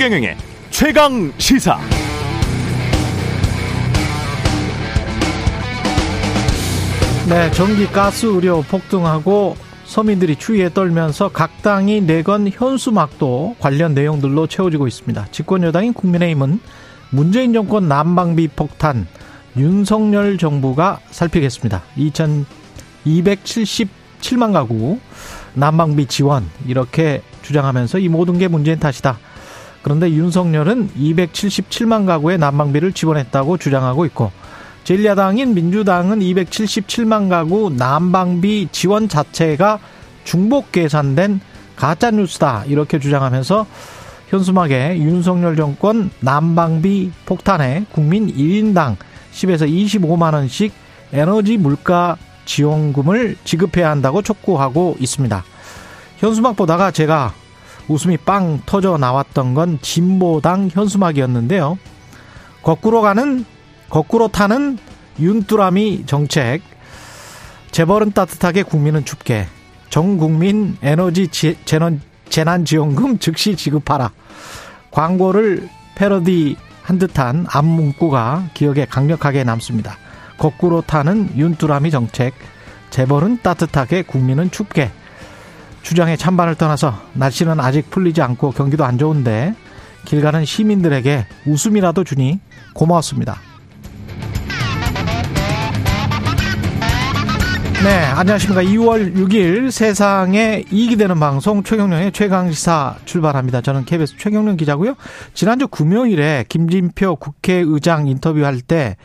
최경영의 최강 시사. 네, 전기 가스 의료 폭등하고 서민들이 추위에 떨면서 각 당이 내건 현수막도 관련 내용들로 채워지고 있습니다. 집권 여당인 국민의힘은 문재인 정권 난방비 폭탄 윤석열 정부가 살피겠습니다. 2,277만 가구 난방비 지원 이렇게 주장하면서 이 모든 게 문재인 탓이다. 그런데 윤석열은 277만 가구의 난방비를 지원했다고 주장하고 있고 제1야당인 민주당은 277만 가구 난방비 지원 자체가 중복 계산된 가짜 뉴스다 이렇게 주장하면서 현수막에 윤석열 정권 난방비 폭탄에 국민 1인당 10에서 25만 원씩 에너지 물가 지원금을 지급해야 한다고 촉구하고 있습니다. 현수막 보다가 제가 웃음이 빵 터져 나왔던 건 진보당 현수막이었는데요. 거꾸로 가는 거꾸로 타는 윤뚜라미 정책. 재벌은 따뜻하게 국민은 춥게. 전 국민 에너지 재난, 재난지원금 즉시 지급하라. 광고를 패러디 한 듯한 앞문구가 기억에 강력하게 남습니다. 거꾸로 타는 윤뚜라미 정책. 재벌은 따뜻하게 국민은 춥게. 주장의 찬반을 떠나서 날씨는 아직 풀리지 않고 경기도 안 좋은데 길 가는 시민들에게 웃음이라도 주니 고마웠습니다. 네, 안녕하십니까. 2월 6일 세상에 이익이 되는 방송 최경련의 최강시사 출발합니다. 저는 KBS 최경련 기자고요. 지난주 금요일에 김진표 국회의장 인터뷰할 때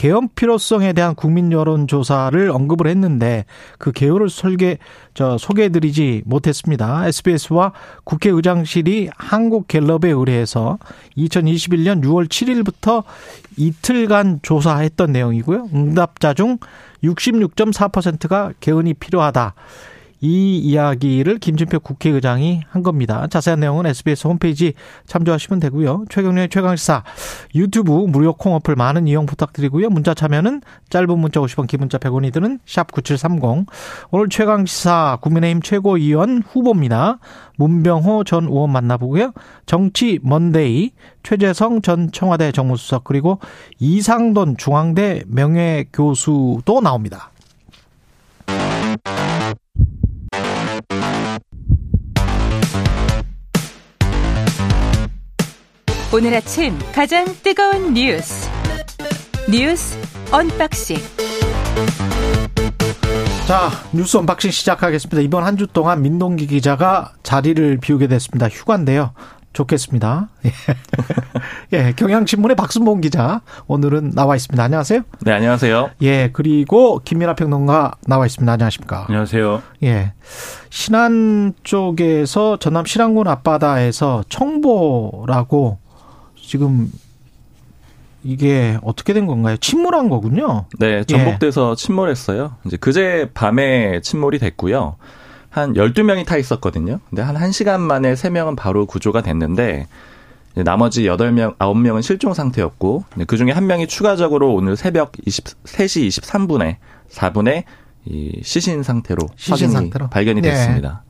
개헌 필요성에 대한 국민 여론 조사를 언급을 했는데 그 개요를 설계 저 소개해드리지 못했습니다. SBS와 국회의장실이 한국갤럽에 의뢰해서 2021년 6월 7일부터 이틀간 조사했던 내용이고요. 응답자 중 66.4%가 개헌이 필요하다. 이 이야기를 김진표 국회의장이 한 겁니다. 자세한 내용은 SBS 홈페이지 참조하시면 되고요. 최경련의 최강시사 유튜브 무료 콩 어플 많은 이용 부탁드리고요. 문자 참여는 짧은 문자 50원, 기문자 100원이 드는 샵 9730. 오늘 최강시사 국민의힘 최고위원 후보입니다. 문병호 전 의원 만나보고요. 정치 먼데이 최재성 전 청와대 정무수석 그리고 이상돈 중앙대 명예교수도 나옵니다. 오늘 아침 가장 뜨거운 뉴스 뉴스 언박싱 자 뉴스 unboxing 시작하겠습니다. 이번 한 주 동안 민동기 기자가 자리를 비우게 됐습니다. 휴가인데요. 좋겠습니다. 예. 예, 경향신문의 박순봉 기자 오늘은 나와 있습니다. 안녕하세요. 네, 안녕하세요. 예, 그리고 김민아 평론가 나와 있습니다. 안녕하십니까. 안녕하세요. 예, 신안 쪽에서 전남 신안군 앞바다에서 청보호라고 지금 이게 어떻게 된 건가요? 침몰한 거군요. 네, 전복돼서 예. 침몰했어요. 이제 그제 밤에 침몰이 됐고요. 한 12명이 타 있었거든요. 근데 한 1시간 만에 3명은 바로 구조가 됐는데 나머지 8명, 9명은 실종 상태였고 그 중에 한 명이 추가적으로 오늘 새벽 23시 23분에 4분에 이 시신 상태로 시신 상태로 발견이 네. 됐습니다.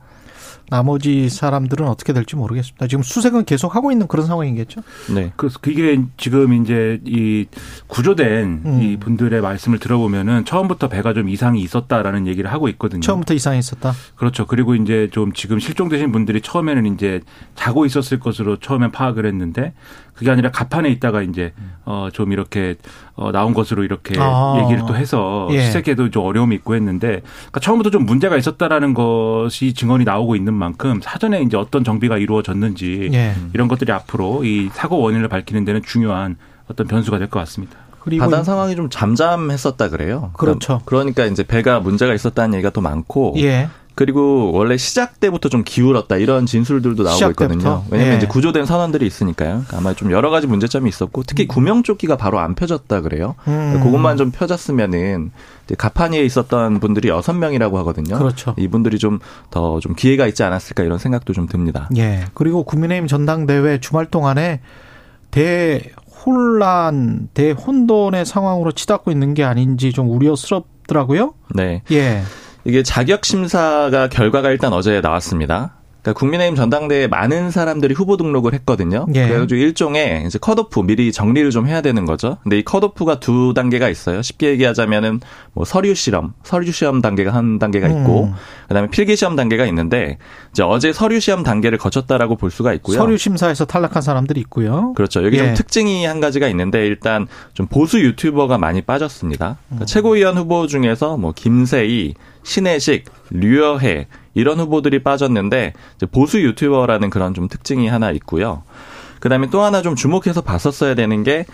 나머지 사람들은 어떻게 될지 모르겠습니다. 지금 수색은 계속 하고 있는 그런 상황이겠죠? 네. 그래서 그게 지금 이제 이 구조된 음. 이 분들의 말씀을 들어보면은 처음부터 배가 좀 이상이 있었다라는 얘기를 하고 있거든요. 처음부터 이상이 있었다? 그렇죠. 그리고 이제 좀 지금 실종되신 분들이 처음에는 이제 자고 있었을 것으로 처음엔 파악을 했는데 그게 아니라 가판에 있다가 이제 어좀 이렇게 어 나온 것으로 이렇게 아. 얘기를 또 해서 예. 수색에도 좀 어려움이 있고 했는데 그러니까 처음부터 좀 문제가 있었다라는 것이 증언이 나오고 있는 만큼 사전에 이제 어떤 정비가 이루어졌는지 예. 이런 것들이 앞으로 이 사고 원인을 밝히는 데는 중요한 어떤 변수가 될 것 같습니다. 그리고 바다 상황이 좀 잠잠했었다 그래요. 그렇죠. 그러니까 이제 배가 문제가 있었다는 얘기가 또 많고 예. 그리고 원래 시작 때부터 좀 기울었다 이런 진술들도 나오고 있거든요. 왜냐하면 예. 이제 구조된 선원들이 있으니까요. 그러니까 아마 좀 여러 가지 문제점이 있었고 특히 음. 구명조끼가 바로 안 펴졌다 그래요. 음. 그것만 좀 펴졌으면은 가판위에 있었던 분들이 여섯 명이라고 하거든요. 그렇죠. 이분들이 좀 더좀 좀 기회가 있지 않았을까 이런 생각도 좀 듭니다. 예. 그리고 국민의힘 전당대회 주말 동안에 대 혼란, 대혼돈의 상황으로 치닫고 있는 게 아닌지 좀 우려스럽더라고요. 네. 예. 이게 자격 심사가 결과가 일단 어제 나왔습니다. 그러니까 국민의힘 전당대회에 많은 사람들이 후보 등록을 했거든요. 예. 그래가지고 일종의 이제 컷오프 미리 정리를 좀 해야 되는 거죠. 근데 이 컷오프가 두 단계가 있어요. 쉽게 얘기하자면은 뭐 서류 실험, 서류 시험 단계가 한 단계가 있고, 음. 그다음에 필기 시험 단계가 있는데 이제 어제 서류 시험 단계를 거쳤다라고 볼 수가 있고요. 서류 심사에서 탈락한 사람들이 있고요. 그렇죠. 여기 예. 좀 특징이 한 가지가 있는데 일단 좀 보수 유튜버가 많이 빠졌습니다. 그러니까 최고위원 후보 중에서 뭐 김세희, 신혜식, 류여해 이런 후보들이 빠졌는데 이제 보수 유튜버라는 그런 좀 특징이 하나 있고요. 그다음에 또 하나 좀 주목해서 봤었어야 되는 게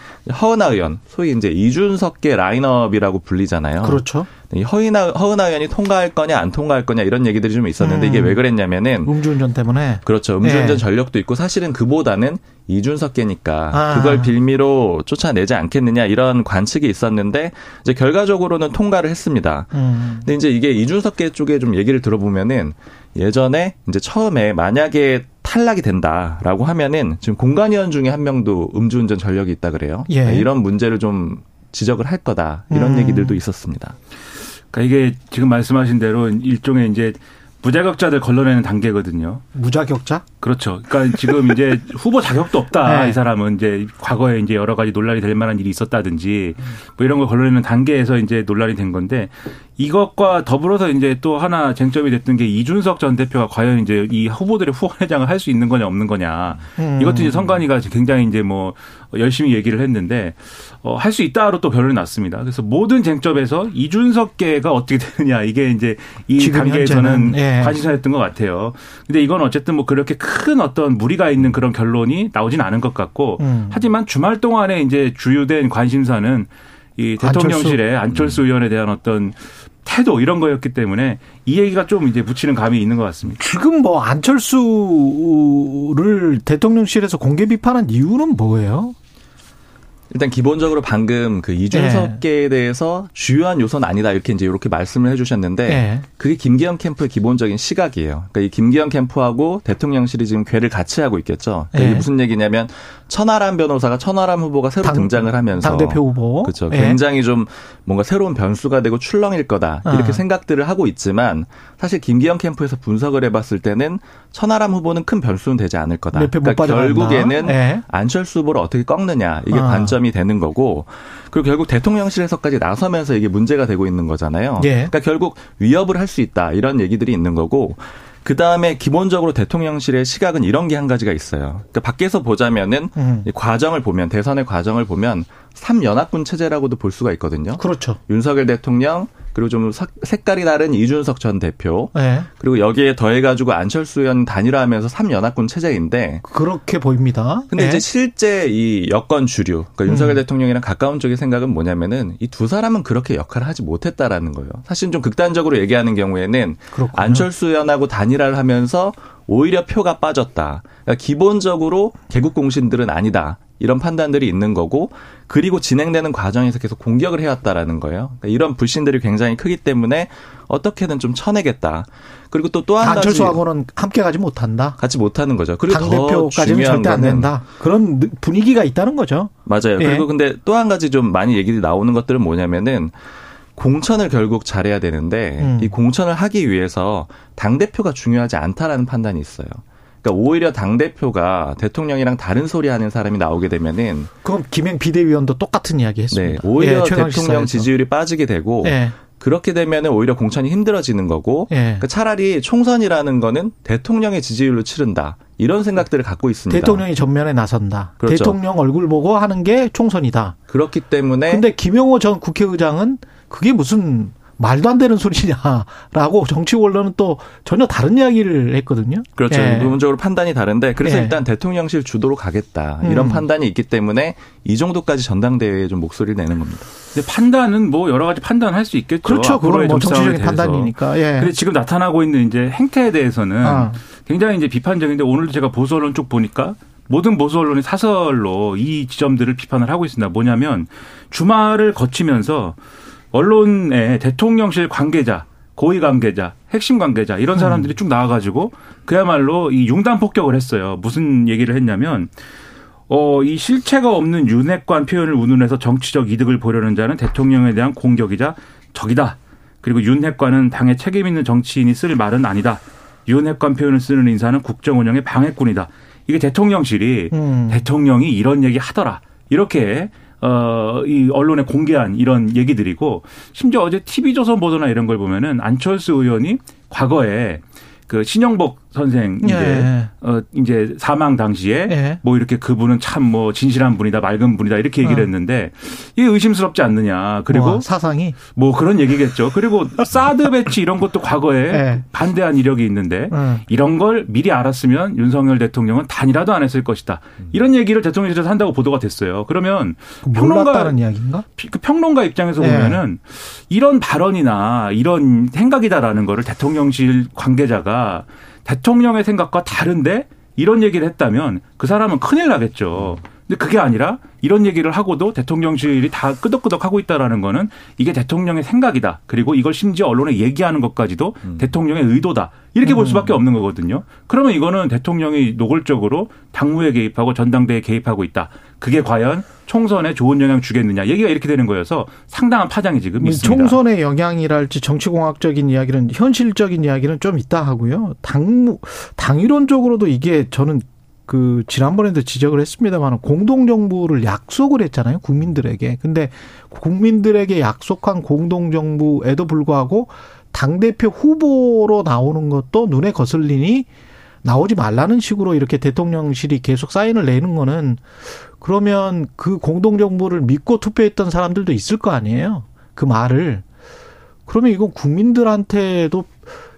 허은하 의원, 소위 이제 이준석계 라인업이라고 불리잖아요. 그렇죠. 이 허은하, 허은하 의원이 통과할 거냐 안 통과할 거냐 이런 얘기들이 좀 있었는데 음. 이게 왜 그랬냐면은 음주운전 때문에 그렇죠. 음주운전 예. 전력도 있고 사실은 그보다는 이준석계니까 아. 그걸 빌미로 쫓아내지 않겠느냐 이런 관측이 있었는데 이제 결과적으로는 통과를 했습니다. 음. 근데 이제 이게 이준석계 쪽에 좀 얘기를 들어보면은 예전에 이제 처음에 만약에 탈락이 된다라고 하면은 지금 공관위원 중에 한 명도 음주운전 전력이 있다 그래요. 예. 네, 이런 문제를 좀 지적을 할 거다 이런 음. 얘기들도 있었습니다. 그러니까 이게 지금 말씀하신 대로 일종의 이제 부자격자들 걸러내는 단계거든요. 무자격자? 그렇죠. 그러니까 지금 이제 후보 자격도 없다. 네. 이 사람은 이제 과거에 이제 여러 가지 논란이 될 만한 일이 있었다든지 뭐 이런 걸 걸러내는 단계에서 이제 논란이 된 건데 이것과 더불어서 이제 또 하나 쟁점이 됐던 게 이준석 전 대표가 과연 이제 이 후보들의 후원회장을 할 수 있는 거냐 없는 거냐. 음. 이것도 이제 선관위가 굉장히 이제 뭐 열심히 얘기를 했는데 어, 할 수 있다로 또 결론이 났습니다. 그래서 모든 쟁점에서 이준석계가 어떻게 되느냐 이게 이제 이 단계에서는 예. 관심사였던 것 같아요. 근데 이건 어쨌든 뭐 그렇게 큰 어떤 무리가 있는 그런 결론이 나오진 않은 것 같고 음. 하지만 주말 동안에 이제 주요된 관심사는 이 대통령실의 안철수, 의원에 대한 어떤 태도 이런 거였기 때문에 이 얘기가 좀 이제 붙이는 감이 있는 것 같습니다. 지금 뭐 안철수를 대통령실에서 공개 비판한 이유는 뭐예요? 일단 기본적으로 방금 그 이준석계에 대해서 주요한 요소는 아니다 이렇게 이제 이렇게 말씀을 해주셨는데 예. 그게 김기현 캠프의 기본적인 시각이에요. 그러니까 이 김기현 캠프하고 대통령실이 지금 궤를 같이 하고 있겠죠. 그러니까 예. 이게 무슨 얘기냐면 천하람 변호사가 천하람 후보가 새로 당- 등장을 하면서 당대표 후보. 그렇죠. 예. 굉장히 좀 뭔가 새로운 변수가 되고 출렁일 거다 이렇게 아. 생각들을 하고 있지만 사실 김기현 캠프에서 분석을 해봤을 때는 천하람 후보는 큰 변수는 되지 않을 거다. 그러니까. 결국에는 예. 안철수 후보를 어떻게 꺾느냐 이게 아. 관점이 되는 거고 그리고 결국 대통령실에서까지 나서면서 이게 문제가 되고 있는 거잖아요. 예. 그러니까 결국 위협을 할 수 있다 이런 얘기들이 있는 거고 그 다음에 기본적으로 대통령실의 시각은 이런 게 한 가지가 있어요. 그러니까 밖에서 보자면은 음. 이 과정을 보면 대선의 과정을 보면 삼연합군 체제라고도 볼 수가 있거든요. 그렇죠. 윤석열 대통령 그리고 좀 색깔이 다른 이준석 전 대표 예. 그리고 여기에 더해가지고 안철수 의원 단일화하면서 삼연합군 체제인데 그렇게 보입니다. 근데 예. 이제 실제 이 여권 주류, 그러니까 음. 윤석열 대통령이랑 가까운 쪽의 생각은 뭐냐면은 이 두 사람은 그렇게 역할을 하지 못했다라는 거예요. 사실 좀 극단적으로 얘기하는 경우에는 그렇군요. 안철수 의원하고 단일화를 하면서 오히려 표가 빠졌다. 그러니까 기본적으로 개국 공신들은 아니다. 이런 판단들이 있는 거고 그리고 진행되는 과정에서 계속 공격을 해왔다라는 거예요. 그러니까 이런 불신들이 굉장히 크기 때문에 어떻게든 좀 쳐내겠다. 그리고 또 또한 가지 안철수하고는 함께 가지 못한다. 같이 못하는 거죠. 그리고 당더 대표까지는 절대 안 된다. 그런 느- 분위기가 있다는 거죠. 맞아요. 예. 그리고 근데 또 한 가지 좀 많이 얘기들이 나오는 것들은 뭐냐면은 공천을 결국 잘해야 되는데 음. 이 공천을 하기 위해서 당 대표가 중요하지 않다라는 판단이 있어요. 그러니까 오히려 당 대표가 대통령이랑 다른 소리 하는 사람이 나오게 되면은 그럼 김행 비대위원도 똑같은 이야기 네 했습니다. 오히려 예, 대통령 시사에서. 지지율이 빠지게 되고 예. 그렇게 되면은 오히려 공천이 힘들어지는 거고 예. 그러니까 차라리 총선이라는 거는 대통령의 지지율로 치른다 이런 생각들을 갖고 있습니다. 대통령이 전면에 나선다. 그렇죠. 대통령 얼굴 보고 하는 게 총선이다. 그렇기 때문에 근데 김영호 전 국회의장은 그게 무슨 말도 안 되는 소리냐라고 정치 원로는 또 전혀 다른 이야기를 했거든요. 그렇죠. 예. 부분적으로 판단이 다른데 그래서 예. 일단 대통령실 주도로 가겠다 이런 음. 판단이 있기 때문에 이 정도까지 전당대회에 좀 목소리를 내는 겁니다. 근데 판단은 뭐 여러 가지 판단할 수 있겠죠. 그렇죠. 그건 뭐 정치 정치적인 대해서. 판단이니까. 예. 근데 지금 나타나고 있는 이제 행태에 대해서는 아. 굉장히 이제 비판적인데 오늘도 제가 보수 언론 쪽 보니까 모든 보수 언론이 사설로 이 지점들을 비판을 하고 있습니다. 뭐냐면 주말을 거치면서 언론의 대통령실 관계자, 고위 관계자, 핵심 관계자 이런 사람들이 쭉 나와가지고 그야말로 이 융단 폭격을 했어요. 무슨 얘기를 했냐면 어, 이 실체가 없는 윤핵관 표현을 운운해서 정치적 이득을 보려는 자는 대통령에 대한 공격이자 적이다. 그리고 윤핵관은 당에 책임 있는 정치인이 쓸 말은 아니다. 윤핵관 표현을 쓰는 인사는 국정 운영의 방해꾼이다. 이게 대통령실이 음. 대통령이 이런 얘기 하더라. 이렇게 어, 이 언론에 공개한 이런 얘기들이고 심지어 어제 TV조선 보도나 이런 걸 보면은 안철수 의원이 과거에 그 신영복 선생 이제 예. 어 이제 사망 당시에 예. 뭐 이렇게 그분은 참 뭐 진실한 분이다 맑은 분이다 이렇게 얘기를 어. 했는데 이게 의심스럽지 않느냐 그리고 와, 사상이 뭐 그런 얘기겠죠 그리고 사드 배치 이런 것도 과거에 예. 반대한 이력이 있는데 음. 이런 걸 미리 알았으면 윤석열 대통령은 단이라도 안 했을 것이다 이런 얘기를 대통령실에서 한다고 보도가 됐어요 그러면 평론가 이야기인가 그 평론가 입장에서 예. 보면은 이런 발언이나 이런 생각이다라는 거를 대통령실 관계자가 대통령의 생각과 다른데 이런 얘기를 했다면 그 사람은 큰일 나겠죠. 근데 그게 아니라 이런 얘기를 하고도 대통령실이 다 끄덕끄덕 하고 있다라는 거는 이게 대통령의 생각이다. 그리고 이걸 심지어 언론에 얘기하는 것까지도 음. 대통령의 의도다. 이렇게 볼 음. 수밖에 없는 거거든요. 그러면 이거는 대통령이 노골적으로 당무에 개입하고 전당대에 개입하고 있다. 그게 과연 총선에 좋은 영향 주겠느냐 얘기가 이렇게 되는 거여서 상당한 파장이 지금 뭐 있습니다. 총선의 영향이랄지 정치공학적인 이야기는 현실적인 이야기는 좀 있다 하고요. 당 당이론적으로도 이게 저는 그 지난번에도 지적을 했습니다만 공동정부를 약속을 했잖아요 국민들에게. 근데 국민들에게 약속한 공동정부에도 불구하고 당 대표 후보로 나오는 것도 눈에 거슬리니 나오지 말라는 식으로 이렇게 대통령실이 계속 사인을 내는 거는 그러면 그 공동정부를 믿고 투표했던 사람들도 있을 거 아니에요. 그 말을. 그러면 이건 국민들한테도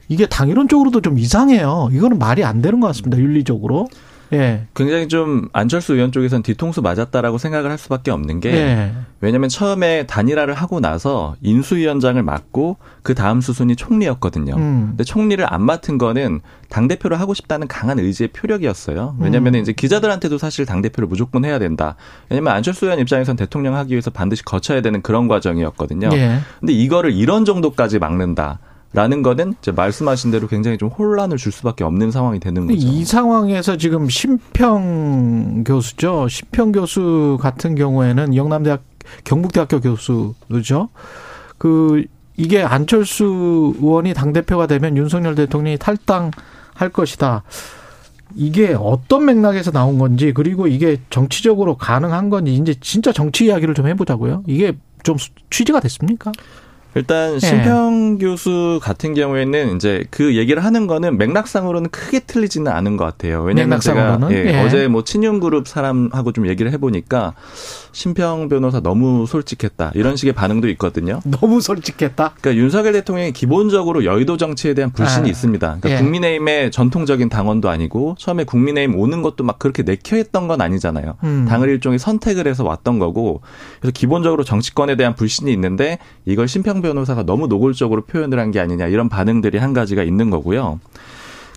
이게 당이론적으로도 좀 이상해요. 이거는 말이 안 되는 것 같습니다. 윤리적으로. 예. 굉장히 좀 안철수 의원 쪽에서는 뒤통수 맞았다라고 생각을 할 수밖에 없는 게 예. 왜냐하면 처음에 단일화를 하고 나서 인수위원장을 맡고 그 다음 수순이 총리였거든요. 음. 근데 총리를 안 맡은 거는 당 대표를 하고 싶다는 강한 의지의 표력이었어요. 왜냐하면 음. 이제 기자들한테도 사실 당 대표를 무조건 해야 된다. 왜냐하면 안철수 의원 입장에선 대통령 하기 위해서 반드시 거쳐야 되는 그런 과정이었거든요. 예. 근데 이거를 이런 정도까지 막는다. 라는 거는 이제 말씀하신 대로 굉장히 좀 혼란을 줄 수밖에 없는 상황이 되는 거죠. 이 상황에서 지금 심평 교수죠. 심평 교수 같은 경우에는 영남대학 경북대학교 교수죠. 그 이게 안철수 의원이 당 대표가 되면 윤석열 대통령이 탈당할 것이다. 이게 어떤 맥락에서 나온 건지 그리고 이게 정치적으로 가능한 건지 이제 진짜 정치 이야기를 좀 해보자고요. 이게 좀 취지가 됐습니까? 일단 예. 심평 네. 교수 같은 경우에는 이제 그 얘기를 하는 거는 맥락상으로는 크게 틀리지는 않은 것 같아요. 왜냐하면 제가 예, 예. 어제 뭐 친윤 그룹 사람하고 좀 얘기를 해보니까 심평 변호사 너무 솔직했다 이런 식의 반응도 있거든요. 너무 솔직했다. 그러니까 윤석열 대통령이 기본적으로 여의도 정치에 대한 불신이 아. 있습니다. 그러니까 예. 국민의힘의 전통적인 당원도 아니고 처음에 국민의힘 오는 것도 막 그렇게 내켜했던 건 아니잖아요. 음. 당을 일종의 선택을 해서 왔던 거고 그래서 기본적으로 정치권에 대한 불신이 있는데 이걸 심평 변호사가 너무 노골적으로 표현을 한 게 아니냐 이런 반응들이 한 가지가 있는 거고요.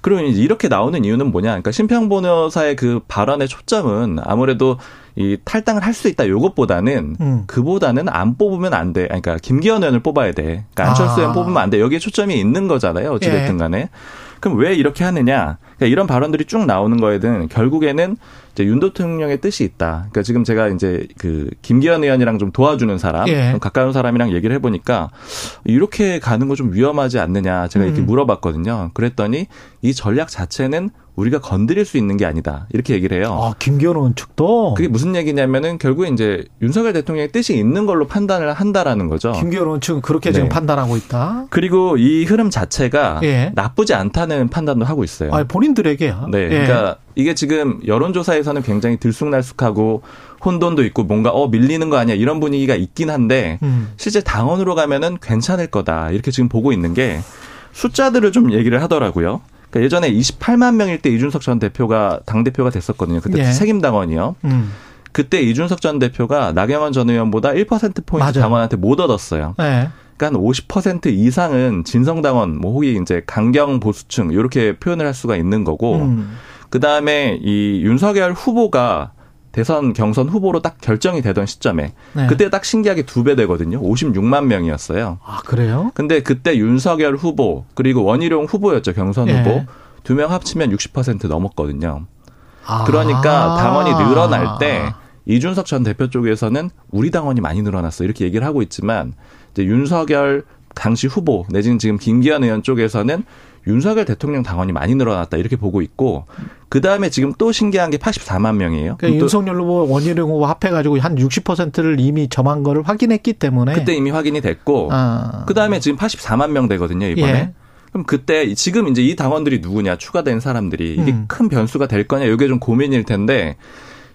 그리고 이렇게 나오는 이유는 뭐냐? 그러니까 심평 변호사의 그 발언의 초점은 아무래도 이 탈당을 할 수 있다 요것보다는 음. 그보다는 안 뽑으면 안 돼. 그러니까 김기현 의원을 뽑아야 돼. 그러니까 안철수 의원 아. 뽑으면 안 돼. 여기에 초점이 있는 거잖아요. 어찌됐든 예. 간에. 예. 그럼 왜 이렇게 하느냐? 그러니까 이런 발언들이 쭉 나오는 거에는 결국에는 이제 윤 대통령의 뜻이 있다. 그러니까 지금 제가 이제 그 김기현 의원이랑 좀 도와주는 사람, 예. 가까운 사람이랑 얘기를 해보니까 이렇게 가는 거 좀 위험하지 않느냐 제가 이렇게 음. 물어봤거든요. 그랬더니 이 전략 자체는 우리가 건드릴 수 있는 게 아니다. 이렇게 얘기를 해요. 아, 김기현 측도? 그게 무슨 얘기냐면은 결국에 이제 윤석열 대통령의 뜻이 있는 걸로 판단을 한다라는 거죠. 김기현 측은 그렇게 네. 지금 판단하고 있다. 그리고 이 흐름 자체가 예. 나쁘지 않다는 판단도 하고 있어요. 아, 본인들에게요? 네. 예. 그러니까 이게 지금 여론조사에서는 굉장히 들쑥날쑥하고 혼돈도 있고 뭔가 어 밀리는 거 아니야 이런 분위기가 있긴 한데 음. 실제 당원으로 가면은 괜찮을 거다 이렇게 지금 보고 있는 게 숫자들을 좀 얘기를 하더라고요. 그러니까 예전에 28만 명일 때 이준석 전 대표가 당 대표가 됐었거든요. 그때 예. 책임 당원이요. 음. 그때 이준석 전 대표가 나경원 전 의원보다 1% 포인트 맞아. 당원한테 못 얻었어요. 네. 그러니까 한 50% 이상은 진성 당원, 뭐 혹이 이제 강경 보수층 이렇게 표현을 할 수가 있는 거고, 음. 그 다음에 이 윤석열 후보가 대선 경선 후보로 딱 결정이 되던 시점에 네. 그때 딱 신기하게 두 배 되거든요. 56만 명이었어요. 아 그래요? 근데 그때 윤석열 후보 그리고 원희룡 후보였죠 경선 네. 후보 두 명 합치면 60% 넘었거든요. 아. 그러니까 당원이 늘어날 때 이준석 전 대표 쪽에서는 우리 당원이 많이 늘어났어 이렇게 얘기를 하고 있지만 이제 윤석열 당시 후보 내지는 지금 김기현 의원 쪽에서는 윤석열 대통령 당원이 많이 늘어났다 이렇게 보고 있고 그 다음에 지금 또 신기한 게 84만 명이에요. 그러니까 윤석열 후보 원희룡 후보 합해가지고 한 60%를 이미 점한 거를 확인했기 때문에 그때 이미 확인이 됐고 아. 그 다음에 지금 84만 명 되거든요 이번에. 예. 그럼 그때 지금 이제 이 당원들이 누구냐 추가된 사람들이 이게 음. 큰 변수가 될 거냐 이게 좀 고민일 텐데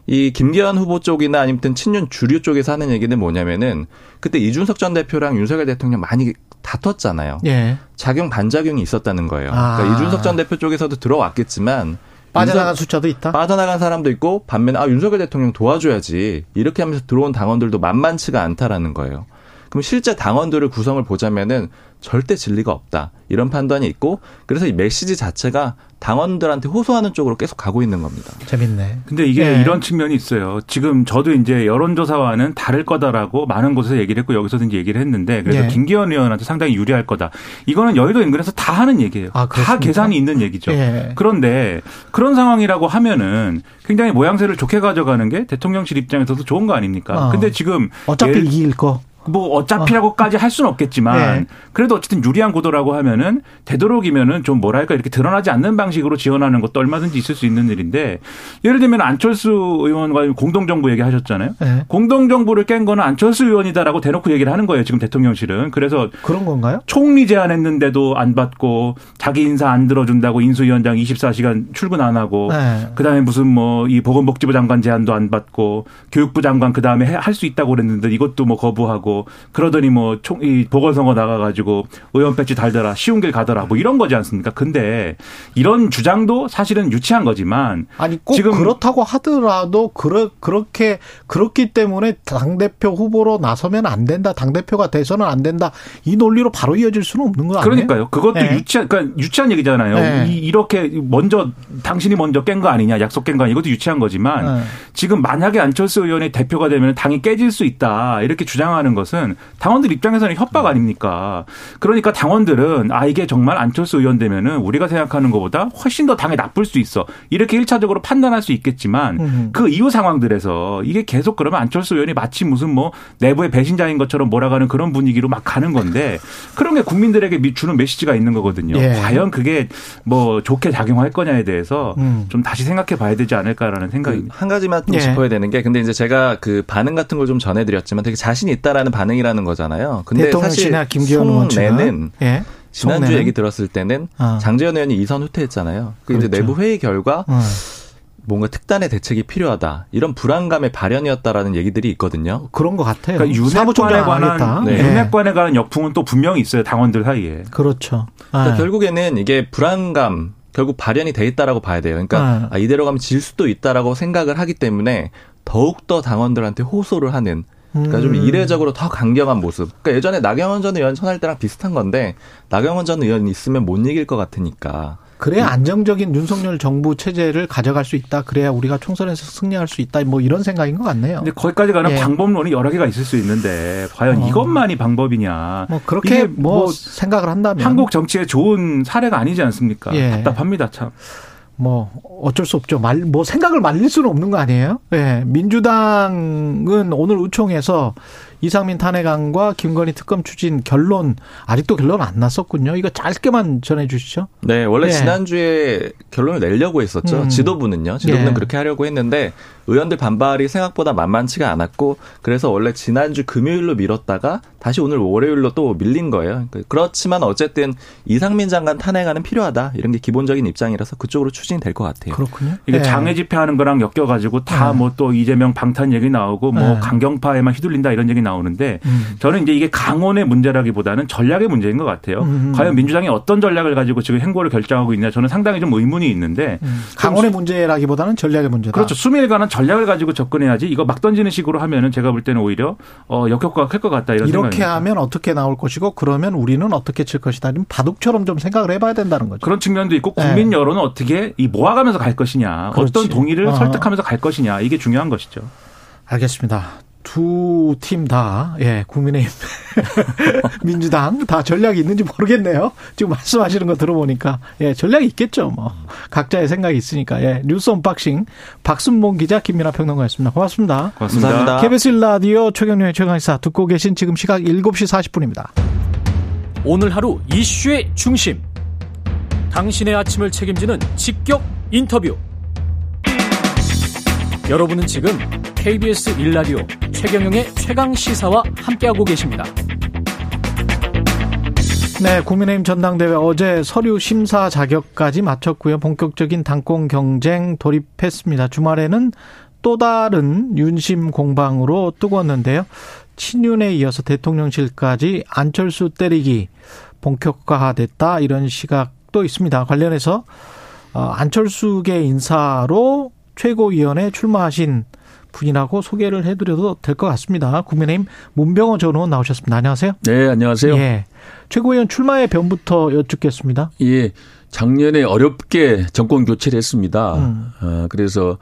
이 김기현 후보 쪽이나 아니면 친윤 주류 쪽에서 하는 얘기는 뭐냐면은 그때 이준석 전 대표랑 윤석열 대통령 많이 다퉜잖아요. 예. 작용 반작용이 있었다는 거예요. 아. 그러니까 이준석 전 대표 쪽에서도 들어왔겠지만 빠져나간 숫자도 있다. 빠져나간 사람도 있고 반면에 아 윤석열 대통령 도와줘야지 이렇게 하면서 들어온 당원들도 만만치가 않다라는 거예요. 그럼 실제 당원들을 구성을 보자면은 절대 진리가 없다. 이런 판단이 있고 그래서 이 메시지 자체가 당원들한테 호소하는 쪽으로 계속 가고 있는 겁니다. 재밌네. 근데 이게 네. 이런 측면이 있어요. 지금 저도 이제 여론조사와는 다를 거다라고 많은 곳에서 얘기를 했고 여기서도 이제 얘기를 했는데 그래서 네. 김기현 의원한테 상당히 유리할 거다. 이거는 여의도 인근에서 다 하는 얘기예요. 아, 다 계산이 있는 얘기죠. 네. 그런데 그런 상황이라고 하면은 굉장히 모양새를 좋게 가져가는 게 대통령실 입장에서도 좋은 거 아닙니까? 어. 근데 지금 어차피 이길 거. 뭐 어차피라고까지 어. 할 수는 없겠지만 네. 그래도 어쨌든 유리한 구도라고 하면은 되도록이면은 좀 뭐랄까 이렇게 드러나지 않는 방식으로 지원하는 것도 얼마든지 있을 수 있는 일인데 예를 들면 안철수 의원과 공동정부 얘기하셨잖아요. 네. 공동정부를 깬 거는 안철수 의원이다라고 대놓고 얘기를 하는 거예요. 지금 대통령실은 그래서 그런 건가요? 총리 제안했는데도 안 받고 자기 인사 안 들어준다고 인수위원장 24시간 출근 안 하고 네. 그다음에 무슨 뭐 이 보건복지부 장관 제안도 안 받고 교육부 장관 그다음에 할 수 있다고 그랬는데 이것도 뭐 거부하고 그러더니 뭐 총, 이 보궐선거 나가가지고 의원 배지 달더라 쉬운 길 가더라 뭐 이런 거지 않습니까? 근데 이런 주장도 사실은 유치한 거지만 아니 꼭 지금 그렇다고 하더라도 그러, 그렇게 그렇기 때문에 당 대표 후보로 나서면 안 된다. 당 대표가 돼서는 안 된다. 이 논리로 바로 이어질 수는 없는 거 아니에요? 그러니까요. 그것도 네. 유치한 그러니까 유치한 얘기잖아요. 네. 이, 렇게 먼저 당신이 먼저 깬 거 아니냐, 약속 깬 거 아니냐. 이것도 유치한 거지만 네. 지금 만약에 안철수 의원이 대표가 되면 당이 깨질 수 있다. 이렇게 주장하는 것 것은 당원들 입장에서는 협박 음. 아닙니까? 그러니까 당원들은 아 이게 정말 안철수 의원 되면은 우리가 생각하는 것보다 훨씬 더 당에 나쁠 수 있어. 이렇게 일차적으로 판단할 수 있겠지만 음. 그 이후 상황들에서 이게 계속 그러면 안철수 의원이 마치 무슨 뭐 내부의 배신자인 것처럼 몰아가는 그런 분위기로 막 가는 건데 그런 게 국민들에게 주는 메시지가 있는 거거든요. 예. 과연 그게 뭐 좋게 작용할 거냐에 대해서 음. 좀 다시 생각해 봐야 되지 않을까라는 생각입니다. 그한 가지만 좀 예. 짚어야 되는 게 근데 이제 제가 그 반응 같은 걸 좀 전해드렸지만 되게 자신 있다라는 반응이라는 거잖아요. 근데 사실 송내는 예. 지난주 얘기 들었을 때는 어. 장재현 의원이 이선 후퇴했잖아요. 그 그렇죠. 이제 내부 회의 결과 어. 뭔가 특단의 대책이 필요하다 이런 불안감의 발현이었다라는 얘기들이 있거든요. 그런 것 같아요. 그러니까 윤핵관에 관한 네. 윤핵관에 관한 역풍은 또 분명히 있어요 당원들 사이에. 그렇죠. 그러니까 네. 결국에는 이게 불안감 결국 발현이 돼 있다라고 봐야 돼요. 그러니까 네. 아, 이대로 가면 질 수도 있다라고 생각을 하기 때문에 더욱 더 당원들한테 호소를 하는 그러니까 좀 음. 이례적으로 더 강경한 모습. 그러니까 예전에 나경원 전 의원 천할 때랑 비슷한 건데 나경원 전 의원 있으면 못 이길 것 같으니까. 그래야 음. 안정적인 윤석열 정부 체제를 가져갈 수 있다. 그래야 우리가 총선에서 승리할 수 있다. 뭐 이런 생각인 것 같네요. 근데 거기까지 가는 예. 방법론이 여러 개가 있을 수 있는데 과연 어. 이것만이 방법이냐? 뭐 그렇게 뭐, 뭐, 생각을 한다면 한국 정치의 좋은 사례가 아니지 않습니까? 예. 답답합니다, 참. 뭐 어쩔 수 없죠. 말 뭐 생각을 말릴 수는 없는 거 아니에요? 예. 네. 민주당은 오늘 의총에서 이상민 탄핵안과 김건희 특검 추진 결론 아직도 결론 안 났었군요. 이거 짧게만 전해 주시죠. 네, 원래 네. 지난주에 결론을 내려고 했었죠. 음. 지도부는요. 지도부는 네. 그렇게 하려고 했는데 의원들 반발이 생각보다 만만치가 않았고 그래서 원래 지난주 금요일로 미뤘다가 다시 오늘 월요일로 또 밀린 거예요. 그렇지만 어쨌든 이상민 장관 탄핵안은 필요하다. 이런 게 기본적인 입장이라서 그쪽으로 추진이 될것 같아요. 그렇군요. 이게 네. 장애 집회하는 거랑 엮여가지고 다 뭐또 네. 이재명 방탄 얘기 나오고 뭐 네. 강경파에만 휘둘린다 이런 얘기 나오는데 음. 저는 이제 이게 강원의 문제라기보다는 전략의 문제인 것 같아요. 음. 과연 민주당이 어떤 전략을 가지고 지금 행보를 결정하고 있냐 저는 상당히 좀 의문이 있는데 음. 강원의 문제라기보다는 전략의 문제다. 그렇죠. 수밀과는 전략을 가지고 접근해야지 이거 막 던지는 식으로 하면은 제가 볼 때는 오히려 어 역효과가 클 것 같다 이런 이렇게 생각입니다. 하면 어떻게 나올 것이고 그러면 우리는 어떻게 칠 것이다. 좀 바둑처럼 좀 생각을 해봐야 된다는 거죠. 그런 측면도 있고 국민 네. 여론은 어떻게 이 모아가면서 갈 것이냐, 그렇지. 어떤 동의를 어. 설득하면서 갈 것이냐 이게 중요한 것이죠. 알겠습니다. 두 팀 다, 예, 국민의힘, 민주당 다 전략이 있는지 모르겠네요. 지금 말씀하시는 거 들어보니까, 예, 전략이 있겠죠, 뭐. 각자의 생각이 있으니까, 예. 뉴스 unboxing, 박순봉 기자, 김민아 평론가였습니다. 고맙습니다. 고맙습니다. 감사합니다. KBS 라디오 최경련의 최강의사 듣고 계신 지금 시각 7시 40분입니다. 오늘 하루 이슈의 중심. 당신의 아침을 책임지는 직격 인터뷰. 여러분은 지금 KBS 1라디오 최경영의 최강 시사와 함께하고 계십니다. 네, 국민의힘 전당대회 어제 서류 심사 자격까지 마쳤고요. 본격적인 당권 경쟁 돌입했습니다. 주말에는 또 다른 윤심 공방으로 뜨거웠는데요. 친윤에 이어서 대통령실까지 안철수 때리기 본격화됐다 이런 시각도 있습니다. 관련해서 어, 안철수계 인사로 최고위원회 출마하신 분이라고 소개를 해드려도 될 것 같습니다. 국민의힘 문병호 전 의원 나오셨습니다. 안녕하세요. 네, 안녕하세요. 예. 최고위원 출마의 변부터 여쭙겠습니다. 예. 작년에 어렵게 정권 교체를 했습니다. 음. 어, 그래서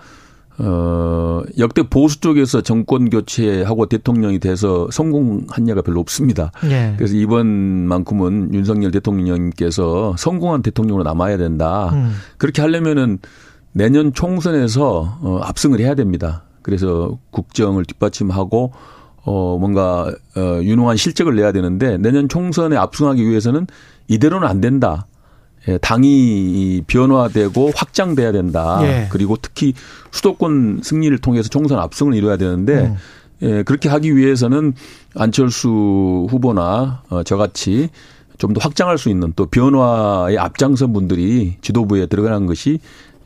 어, 역대 보수 쪽에서 정권 교체하고 대통령이 돼서 성공한 예가 별로 없습니다. 예. 그래서 이번만큼은 윤석열 대통령님께서 성공한 대통령으로 남아야 된다. 음. 그렇게 하려면은 내년 총선에서 어, 압승을 해야 됩니다. 그래서 국정을 뒷받침하고 어 뭔가 어 유능한 실적을 내야 되는데 내년 총선에 압승하기 위해서는 이대로는 안 된다. 예, 당이 변화되고 확장돼야 된다. 예. 그리고 특히 수도권 승리를 통해서 총선 압승을 이뤄야 되는데 음. 예, 그렇게 하기 위해서는 안철수 후보나 어, 저같이 좀 더 확장할 수 있는 또 변화의 앞장선 분들이 지도부에 들어가는 것이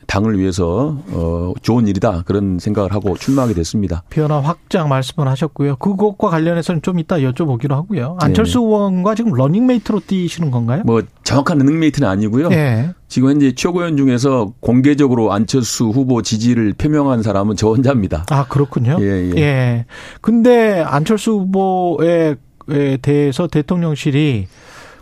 당을 위해서 어 좋은 일이다 그런 생각을 하고 출마하게 됐습니다. 변화 확장 말씀을 하셨고요. 그것과 관련해서는 좀 이따 여쭤보기로 하고요. 안철수 네 의원과 지금 러닝메이트로 뛰시는 건가요? 뭐 정확한 러닝메이트는 아니고요. 네. 지금 현재 최고위원 중에서 공개적으로 안철수 후보 지지를 표명한 사람은 저 혼자입니다. 아 그렇군요. 예. 예. 예. 근데 안철수 후보에 대해서 대통령실이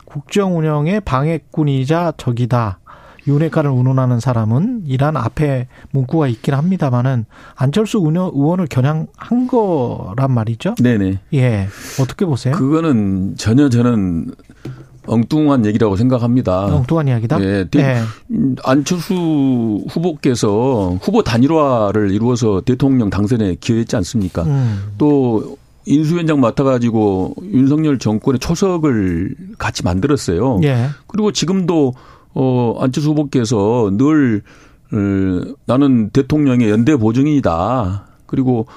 국정 운영의 방해꾼이자 적이다. 윤핵관을 운운하는 사람은 이란 앞에 문구가 있긴 합니다만은 안철수 의원을 겨냥한 거란 말이죠. 네네. 예. 어떻게 보세요? 그거는 전혀 저는 엉뚱한 얘기라고 생각합니다. 엉뚱한 이야기다? 예. 네. 안철수 후보께서 후보 단일화를 이루어서 대통령 당선에 기여했지 않습니까? 음. 또 인수위원장 맡아가지고 윤석열 정권의 초석을 같이 만들었어요. 예. 그리고 지금도 어, 안철수 후보께서 늘 어, 나는 대통령의 연대 보증이다. 그리고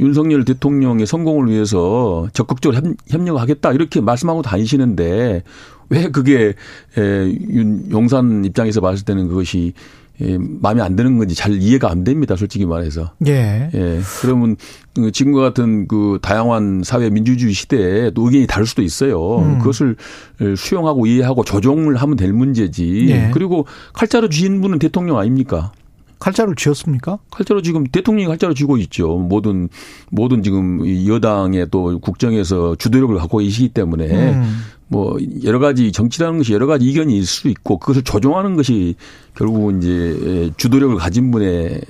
윤석열 대통령의 성공을 위해서 적극적으로 협력하겠다 이렇게 말씀하고 다니시는데 왜 그게 에, 윤 용산 입장에서 봤을 때는 그것이 예, 마음에 안 드는 건지 잘 이해가 안 됩니다. 솔직히 말해서. 예. 예. 그러면 그 지금과 같은 그 다양한 사회 민주주의 시대에 또 의견이 다를 수도 있어요. 음. 그것을 수용하고 이해하고 조정을 하면 될 문제지. 예. 그리고 칼자루 쥐인 분은 대통령 아닙니까? 칼자루 쥐었습니까? 칼자루 지금 대통령이 칼자루 쥐고 있죠. 모든 모든 지금 여당의 또 국정에서 주도력을 갖고 계시기 때문에 음. 뭐 여러 가지 정치라는 것이 여러 가지 이견이 있을 수 있고 그것을 조정하는 것이 결국 이제 주도력을 가진 분의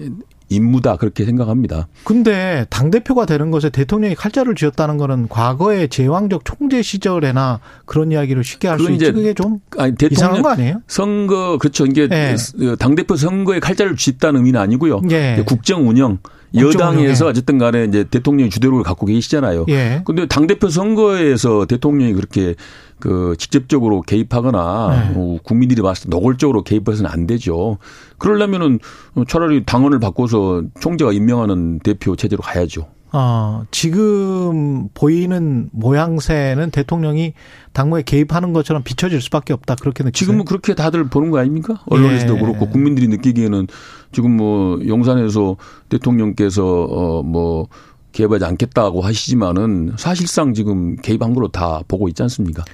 임무다 그렇게 생각합니다. 근데 당 대표가 되는 것에 대통령이 칼자를 쥐었다는 거는 과거의 제왕적 총재 시절에나 그런 이야기를 쉽게 할 수 있지 그게 좀 아니, 이상한 거 아니에요? 선거 그렇죠. 이게 네. 당 대표 선거에 칼자를 쥐었다는 의미는 아니고요. 네. 국정 운영 여당에서 어쨌든 간에 이제 대통령이 주도력을 갖고 계시잖아요. 예. 근데 당대표 선거에서 대통령이 그렇게 그 직접적으로 개입하거나 네. 뭐 국민들이 봤을 때 노골적으로 개입해서는 안 되죠. 그러려면은 차라리 당원을 바꿔서 총재가 임명하는 대표 체제로 가야죠. 어, 지금 보이는 모양새는 대통령이 당무에 개입하는 것처럼 비춰질 수밖에 없다. 그렇게 느끼세요? 지금은 그렇게 다들 보는 거 아닙니까? 언론에서도 예. 그렇고 국민들이 느끼기에는 지금 뭐 용산에서 대통령께서 어뭐 개입하지 않겠다고 하시지만은 사실상 지금 개입한 걸로 다 보고 있지 않습니까?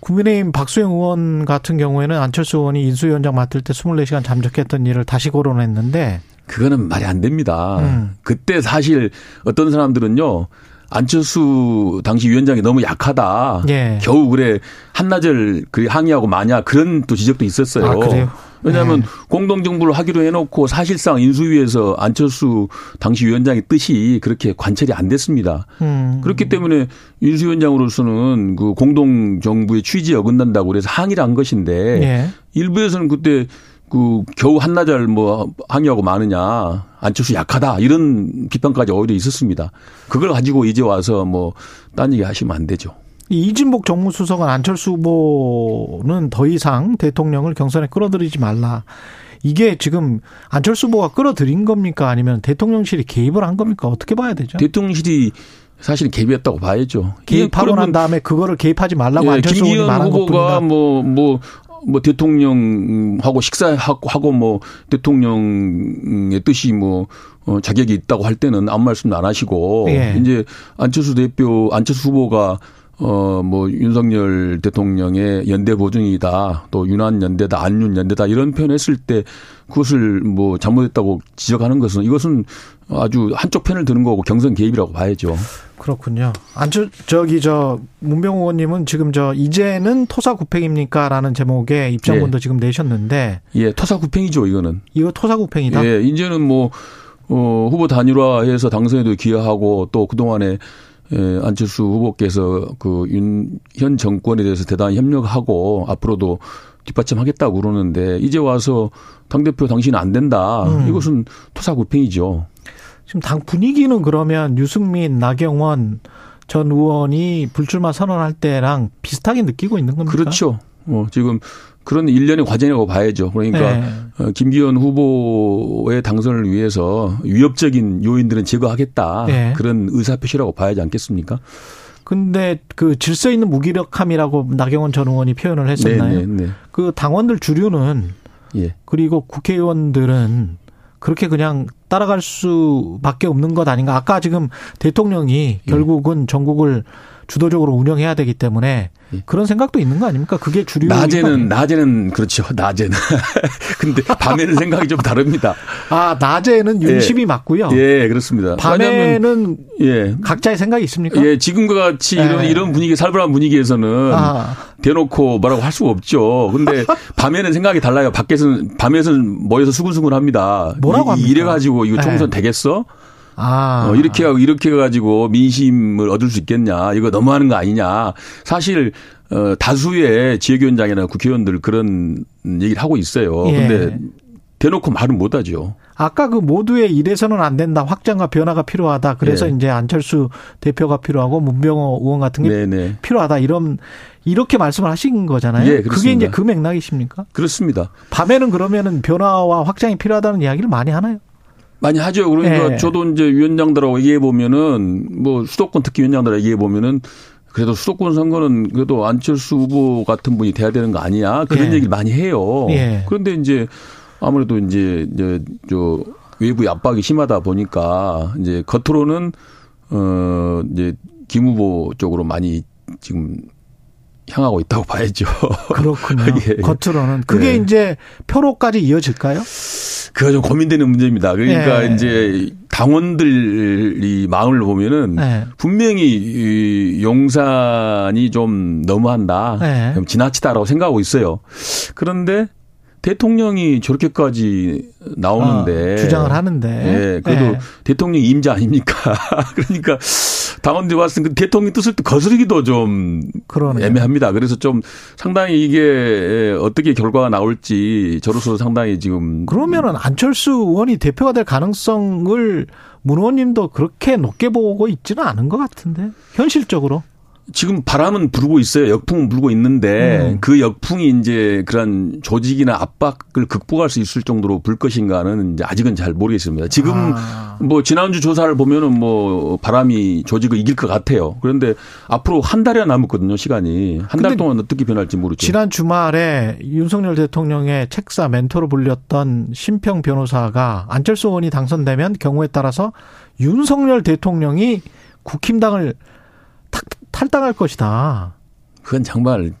국민의힘 박수영 의원 같은 경우에는 안철수 의원이 인수위원장 맡을 때 24시간 잠적했던 일을 다시 거론했는데 그거는 말이 안 됩니다. 음. 그때 사실 어떤 사람들은요. 안철수 당시 위원장이 너무 약하다. 예. 겨우 그래 한나절 그 항의하고 마냐 그런 또 지적도 있었어요. 아, 그래요? 왜냐하면 네. 공동정부를 하기로 해놓고 사실상 인수위에서 안철수 당시 위원장의 뜻이 그렇게 관철이 안 됐습니다. 음. 그렇기 때문에 인수위원장으로서는 그 공동정부의 취지에 어긋난다고 그래서 항의를 한 것인데 네. 일부에서는 그때 그 겨우 한나절 뭐 항의하고 마느냐 안철수 약하다 이런 비판까지 오히려 있었습니다. 그걸 가지고 이제 와서 뭐 딴 얘기 하시면 안 되죠. 이진복 정무수석은 안철수 후보는 더 이상 대통령을 경선에 끌어들이지 말라. 이게 지금 안철수 후보가 끌어들인 겁니까? 아니면 대통령실이 개입을 한 겁니까? 어떻게 봐야 되죠? 대통령실이 사실 개입했다고 봐야죠. 개입하고 난 다음에 그거를 개입하지 말라고 예, 안철수 의원이 말한 후보가 것뿐이다. 뭐, 뭐, 뭐 대통령하고 식사하고 하고 뭐 대통령의 뜻이 뭐 어, 자격이 있다고 할 때는 아무 말씀도 안 하시고 예. 이제 안철수 대표 안철수 후보가 어, 뭐, 윤석열 대통령의 연대 보증이다, 또 윤한 연대다, 안윤 연대다, 이런 표현 했을 때 그것을 뭐 잘못했다고 지적하는 것은 이것은 아주 한쪽 편을 드는 거고 경선 개입이라고 봐야죠. 그렇군요. 안철 저기 저 문병호 의원님은 지금 저 이제는 토사구팽입니까 라는 제목의 입장문도 예. 지금 내셨는데 예, 토사구팽이죠, 이거는. 이거 토사구팽이다. 예, 이제는 뭐, 어, 후보 단일화해서 당선에도 기여하고 또 그동안에 예, 안철수 후보께서 그 윤 현 정권에 대해서 대단히 협력하고 앞으로도 뒷받침하겠다고 그러는데 이제 와서 당 대표 당신은 안 된다. 음. 이것은 토사구팽이죠. 지금 당 분위기는 그러면 유승민, 나경원 전 의원이 불출마 선언할 때랑 비슷하게 느끼고 있는 겁니까? 그렇죠. 어, 지금 그런 일련의 과정이라고 봐야죠. 그러니까 네. 어, 김기현 후보의 당선을 위해서 위협적인 요인들은 제거하겠다. 네. 그런 의사표시라고 봐야지 않겠습니까? 근데 그 질서 있는 무기력함이라고 나경원 전 의원이 표현을 했었나요? 네, 네, 네. 그 당원들 주류는 예. 그리고 국회의원들은 그렇게 그냥 따라갈 수밖에 없는 것 아닌가. 아까 지금 대통령이 예. 결국은 전국을 주도적으로 운영해야 되기 때문에 예. 그런 생각도 있는 거 아닙니까? 그게 주류. 낮에는 낮에는 그렇죠. 낮에는. 근데 밤에는 생각이 좀 다릅니다. 아 낮에는 윤심이 맞고요. 예, 그렇습니다. 밤에는 예. 각자의 생각이 있습니까? 예, 지금과 같이 이런 예. 이런 분위기 살벌한 분위기에서는 아, 대놓고 뭐라고 할 수가 없죠. 근데 밤에는 생각이 달라요. 밖에서는 밤에서는 모여서 수근수근합니다. 뭐라고 합니까? 이래 가지고 이거 총선 네. 되겠어? 아. 어, 이렇게 하고 이렇게 해가지고 민심을 얻을 수 있겠냐? 이거 너무하는 거 아니냐? 사실 어, 다수의 지역위원장이나 국회의원들 그런 얘기를 하고 있어요. 예. 근데 대놓고 말은 못 하죠. 아까 그 모두의 이래서는 안 된다. 확장과 변화가 필요하다. 그래서 예. 이제 안철수 대표가 필요하고 문병호 의원 같은 게 네네 필요하다. 이런 이렇게 말씀을 하신 거잖아요. 예, 그게. 이제 그 맥락이십니까? 그렇습니다. 밤에는 그러면은 변화와 확장이 필요하다는 이야기를 많이 하나요? 많이 하죠. 그러니까 예. 저도 이제 위원장들하고 얘기해 보면은 뭐 수도권 특히 위원장들하고 얘기해 보면은 그래도 수도권 선거는 그래도 안철수 후보 같은 분이 돼야 되는 거 아니야 그런 예. 얘기를 많이 해요. 예. 그런데 이제 아무래도 이제 이제 저 외부의 압박이 심하다 보니까 이제 겉으로는 어 이제 김 후보 쪽으로 많이 지금 향하고 있다고 봐야죠. 그렇군요. 예, 예. 겉으로는 그게 예. 이제 표로까지 이어질까요? 그가 좀 고민되는 문제입니다. 그러니까 예. 이제 당원들이 마음을 보면은 네. 분명히 이 용산이 좀 너무한다. 네. 좀 지나치다라고 생각하고 있어요. 그런데 대통령이 저렇게까지 나오는데 어, 주장을 하는데. 예, 그래도 예. 대통령 임자 아닙니까? 그러니까 당원들이 봤을 때그 대통령 뜻을 또 거스르기도 좀 그러네요. 애매합니다. 그래서 좀 상당히 이게 어떻게 결과가 나올지 저로서 상당히 지금 그러면은 안철수 의원이 대표가 될 가능성을 문 의원님도 그렇게 높게 보고 있지는 않은 것 같은데 현실적으로. 지금 바람은 불고 있어요. 역풍은 불고 있는데 음. 그 역풍이 이제 그런 조직이나 압박을 극복할 수 있을 정도로 불 것인가는 이제 아직은 잘 모르겠습니다. 지금 아. 뭐 지난주 조사를 보면은 뭐 바람이 조직을 이길 것 같아요. 그런데 앞으로 한 달이나 남았거든요. 시간이 한 달 동안 어떻게 변할지 모르죠. 지난 주말에 윤석열 대통령의 책사 멘토로 불렸던 심평 변호사가 안철수 의원이 당선되면 경우에 따라서 윤석열 대통령이 국힘당을 탁- 탈당할 것이다. 그건 정말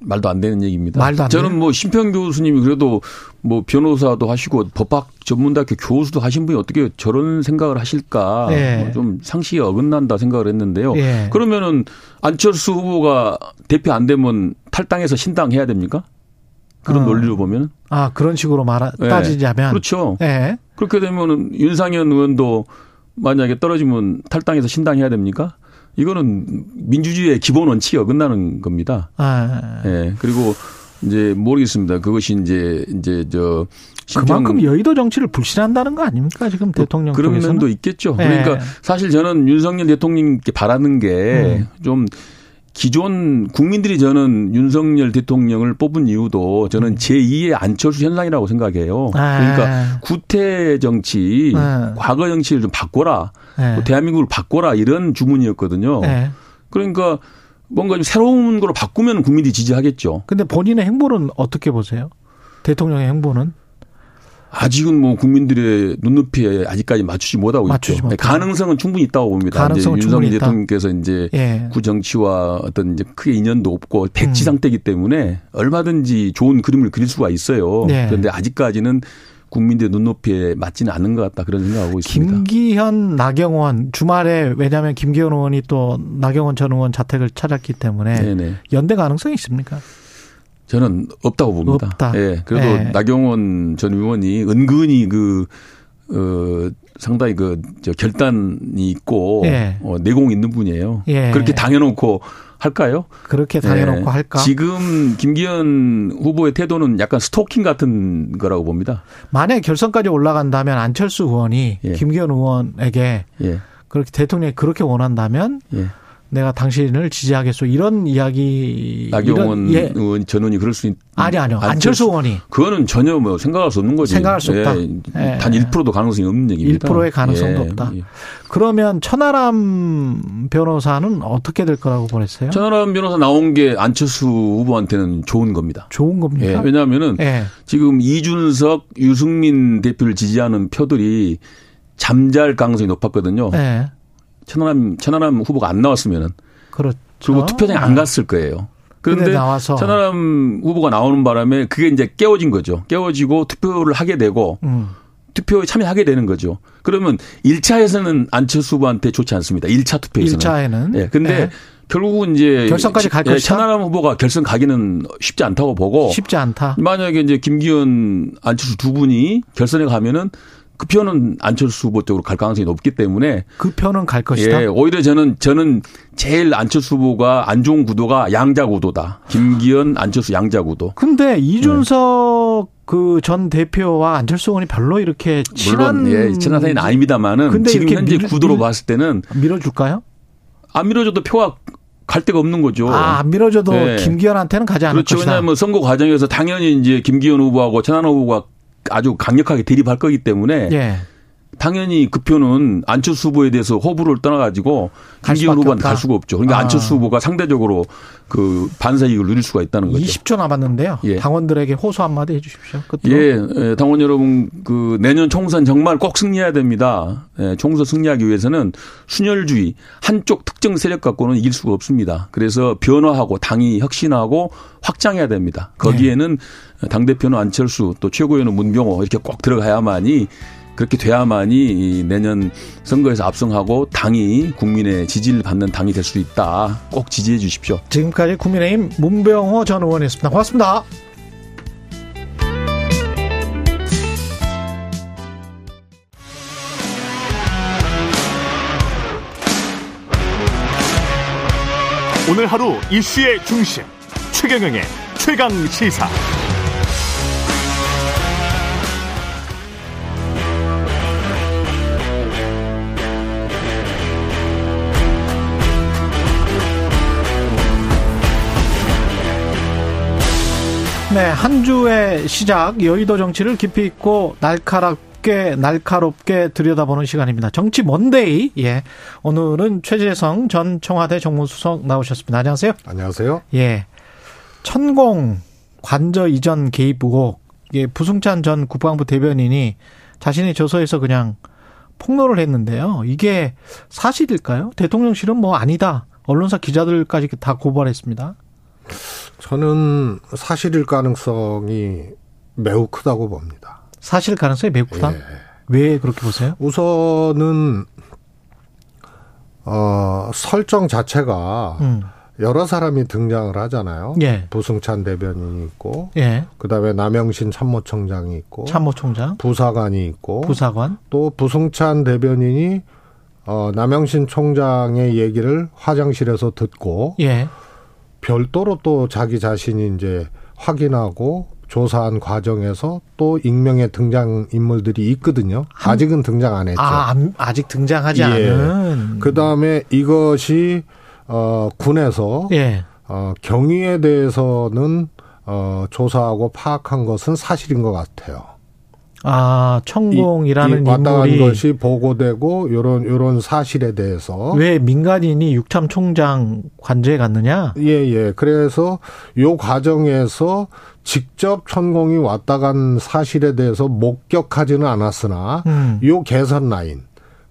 말도 안 되는 얘기입니다. 말도 안 저는? 뭐 심평 교수님이 그래도 뭐 변호사도 하시고 법학 전문대학교 교수도 하신 분이 어떻게 저런 생각을 하실까 예. 뭐 좀 상식이 어긋난다 생각을 했는데요. 예. 그러면은 안철수 후보가 대표 안 되면 탈당해서 신당 해야 됩니까? 그런 어. 논리로 보면은 아 그런 식으로 말 예. 따지자면 그렇죠. 예. 그렇게 되면은 윤상현 의원도 만약에 떨어지면 탈당해서 신당 해야 됩니까? 이거는 민주주의의 기본 원칙이 어긋나는 겁니다. 아, 예. 그리고 이제 모르겠습니다. 그것이 이제 이제 저 그만큼 여의도 정치를 불신한다는 거 아닙니까 지금 대통령 그런? 면도 있겠죠. 예. 그러니까 사실 저는 윤석열 대통령께 바라는 게 음. 좀 기존 국민들이 저는 윤석열 대통령을 뽑은 이유도 저는 제2의 안철수 현상이라고 생각해요. 아. 그러니까 구태 정치, 네. 과거 정치를 좀 바꿔라. 네. 또 대한민국을 바꿔라 이런 주문이었거든요. 네. 그러니까 뭔가 좀 새로운 거로 바꾸면 국민들이 지지하겠죠. 근데 본인의 행보는 어떻게 보세요? 대통령의 행보는 아직은 뭐 국민들의 눈높이에 아직까지 맞추지 못하고 맞추지 있죠. 못하고. 가능성은 충분히 있다고 봅니다. 가능성은 이제 윤석열. 대통령께서 이제 예. 구 정치와 어떤 이제 크게 인연도 없고 백지 음. 상태이기 때문에 얼마든지 좋은 그림을 그릴 수가 있어요. 네. 그런데 아직까지는 국민들의 눈높이에 맞지는 않는 것 같다 그런 생각하고 있습니다. 김기현, 나경원 주말에 왜냐하면 김기현 의원이 또 나경원 전 의원 자택을 찾았기 때문에 네네. 연대 가능성이 있습니까? 저는 없다고 봅니다. 없다. 예. 그래도 예. 나경원 전 의원이 은근히 그, 어, 상당히 그, 저 결단이 있고, 예. 어, 내공이 있는 분이에요. 예. 그렇게 당해놓고 할까요? 그렇게 당해놓고 예. 할까? 지금 김기현 후보의 태도는 약간 스토킹 같은 거라고 봅니다. 만약에 결선까지 올라간다면 안철수 의원이 예. 김기현 의원에게 예. 그렇게 대통령이 그렇게 원한다면 예. 내가 당신을 지지하겠소 이런 이야기 나경원 이런- 예. 의원 전원이 그럴 수 있. 아니 아니요 안철수 의원이 그거는 전혀 뭐 생각할 수 없는 거지. 생각할 수 없다. 예. 예. 단 1%도 가능성이 없는 얘기입니다. 1%의 가능성도 예. 없다. 예. 그러면 천하람 변호사는 어떻게 될 거라고 보냈어요? 천하람 변호사 나온 게 안철수 후보한테는 좋은 겁니다. 좋은 예, 겁니까? 왜냐하면은 예. 지금 이준석, 유승민 대표를 지지하는 표들이 잠잘 가능성이 높았거든요. 예. 천하람 천하람 후보가 안 나왔으면은 그렇죠. 그리고 투표장에 안 갔을 거예요. 그런데 나와서 천하람 후보가 나오는 바람에 그게 이제 깨워진 거죠. 깨워지고 투표를 하게 되고 음. 투표에 참여하게 되는 거죠. 그러면 1차에서는 안철수 후보한테 좋지 않습니다. 1차 투표에서는. 1차에는 예. 근데 예. 결국은 이제 결선까지 갈 예, 것이다? 천하람 후보가 결선 가기는 쉽지 않다고 보고 쉽지 않다. 만약에 이제 김기현, 안철수 두 분이 결선에 가면은 그 표는 안철수 후보 쪽으로 갈 가능성이 높기 때문에 그 표는 갈 것이다. 예, 오히려 저는 저는 제일 안철수 후보가 안 좋은 구도가 양자 구도다. 김기현, 안철수 양자 구도. 근데 이준석 그전 대표와 안철수 의원이 별로 이렇게 친한 물론 예, 친한 사이는 아닙니다만은 지금 이렇게 현재 밀- 구도로 밀- 봤을 때는 밀어줄까요? 안 밀어줘도 표가 갈 데가 없는 거죠. 아, 안 밀어줘도 예. 김기현한테는 가지 않을 그렇죠. 것이다. 왜냐하면 선거 과정에서 당연히 이제 김기현 후보하고 천하람 후보가 아주 강력하게 대립할 거기 때문에 예. 당연히 그 표는 안철수 후보에 대해서 호불호를 떠나가지고 갈 김기현 후보한테. 갈 수가 없죠. 그러니까 아. 안철수 후보가 상대적으로 그 반사 이익을 누릴 수가 있다는 거죠. 20초 남았는데요. 예. 당원들에게 호소 한마디 해주십시오. 끝으로. 예, 예, 당원 여러분, 그 내년 총선 정말 꼭 승리해야 됩니다. 예, 총선 승리하기 위해서는 순혈주의 한쪽 특정 세력 갖고는 이길 수가 없습니다. 그래서 변화하고 당이 혁신하고 확장해야 됩니다. 거기에는 당 대표는 안철수 또 최고위원은 문병호 이렇게 꼭 들어가야만이 그렇게 돼야만이 이 내년 선거에서 압승하고 당이 국민의 지지를 받는 당이 될 수 있다. 꼭 지지해 주십시오. 지금까지 국민의힘 문병호 전 의원이었습니다. 고맙습니다. 오늘 하루 이슈의 중심 최경영의 최강 시사. 네, 한 주의 시작 여의도 정치를 깊이 있고 날카롭게 날카롭게 들여다보는 시간입니다. 정치 먼데이. 예. 오늘은 최재성 전 청와대 정무수석 나오셨습니다. 안녕하세요. 안녕하세요. 예. 천공 관저 이전 개입 의혹. 예, 부승찬 전 국방부 대변인이 자신의 저서에서 그냥 폭로를 했는데요. 이게 사실일까요? 대통령실은 뭐 아니다. 언론사 기자들까지 다 고발했습니다. 저는 사실일 가능성이 매우 크다고 봅니다. 사실 가능성이 매우 크다. 예. 왜 그렇게 보세요? 우선은 어 설정 자체가 음. 여러 사람이 등장을 하잖아요. 예. 부승찬 대변인이 있고 예. 그다음에 남영신 참모총장이 있고 참모총장, 부사관이 있고 부사관. 또 부승찬 대변인이 어 남영신 총장의 얘기를 화장실에서 듣고 예. 별도로 또 자기 자신이 이제 확인하고 조사한 과정에서 또 익명의 등장 인물들이 있거든요. 아직은 등장 안 했죠. 아, 안- 아직 등장하지 예. 않은. 그 다음에 이것이 어, 군에서 예. 어, 경위에 대해서는 어, 조사하고 파악한 것은 사실인 것 같아요. 아, 천공이라는 이, 이 왔다 간 인물이 것이 보고되고 요런 요런 사실에 대해서 왜 민간인이 육참 총장 관저에 갔느냐? 예, 예. 그래서 요 과정에서 직접 천공이 왔다 간 사실에 대해서 목격하지는 않았으나 음. 요 개선 라인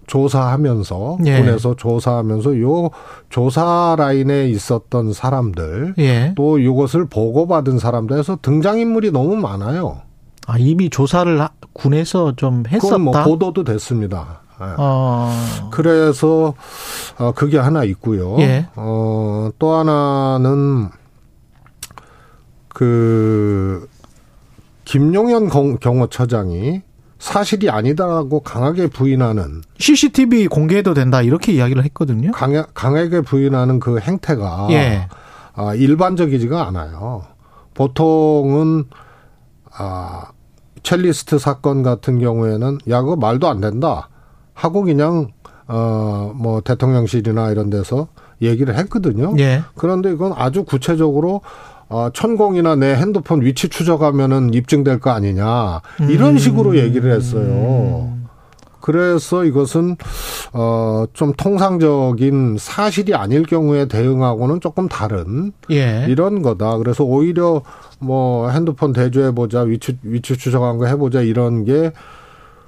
조사하면서 예. 군에서 조사하면서 요 조사 라인에 있었던 사람들 예. 또 이것을 보고받은 사람들에서 등장인물이 너무 많아요. 아, 이미 조사를 하- 군에서 좀 그건 뭐 했었다. 보도도 됐습니다. 예. 어. 그래서 어 그게 하나 있고요. 예. 어 또 하나는 그 김용현 경- 경호처장이 사실이 아니다라고 강하게 부인하는 CCTV 공개해도 된다 이렇게 이야기를 했거든요. 강하, 강하게 부인하는 그 행태가 예. 아, 일반적이지가 않아요. 보통은 아 첼리스트 사건 같은 경우에는 야 그거 말도 안 된다 하고 그냥 어뭐 대통령실이나 이런 데서 얘기를 했거든요. 예. 그런데 이건 아주 구체적으로 어, 천공이나 내 핸드폰 위치 추적하면은 입증될 거 아니냐 이런 음. 식으로 얘기를 했어요. 그래서 이것은 어좀 통상적인 사실이 아닐 경우에 대응하고는 조금 다른 예. 이런 거다. 그래서 오히려 뭐 핸드폰 대조해 보자, 위치 위치 추적한 거 해보자 이런 게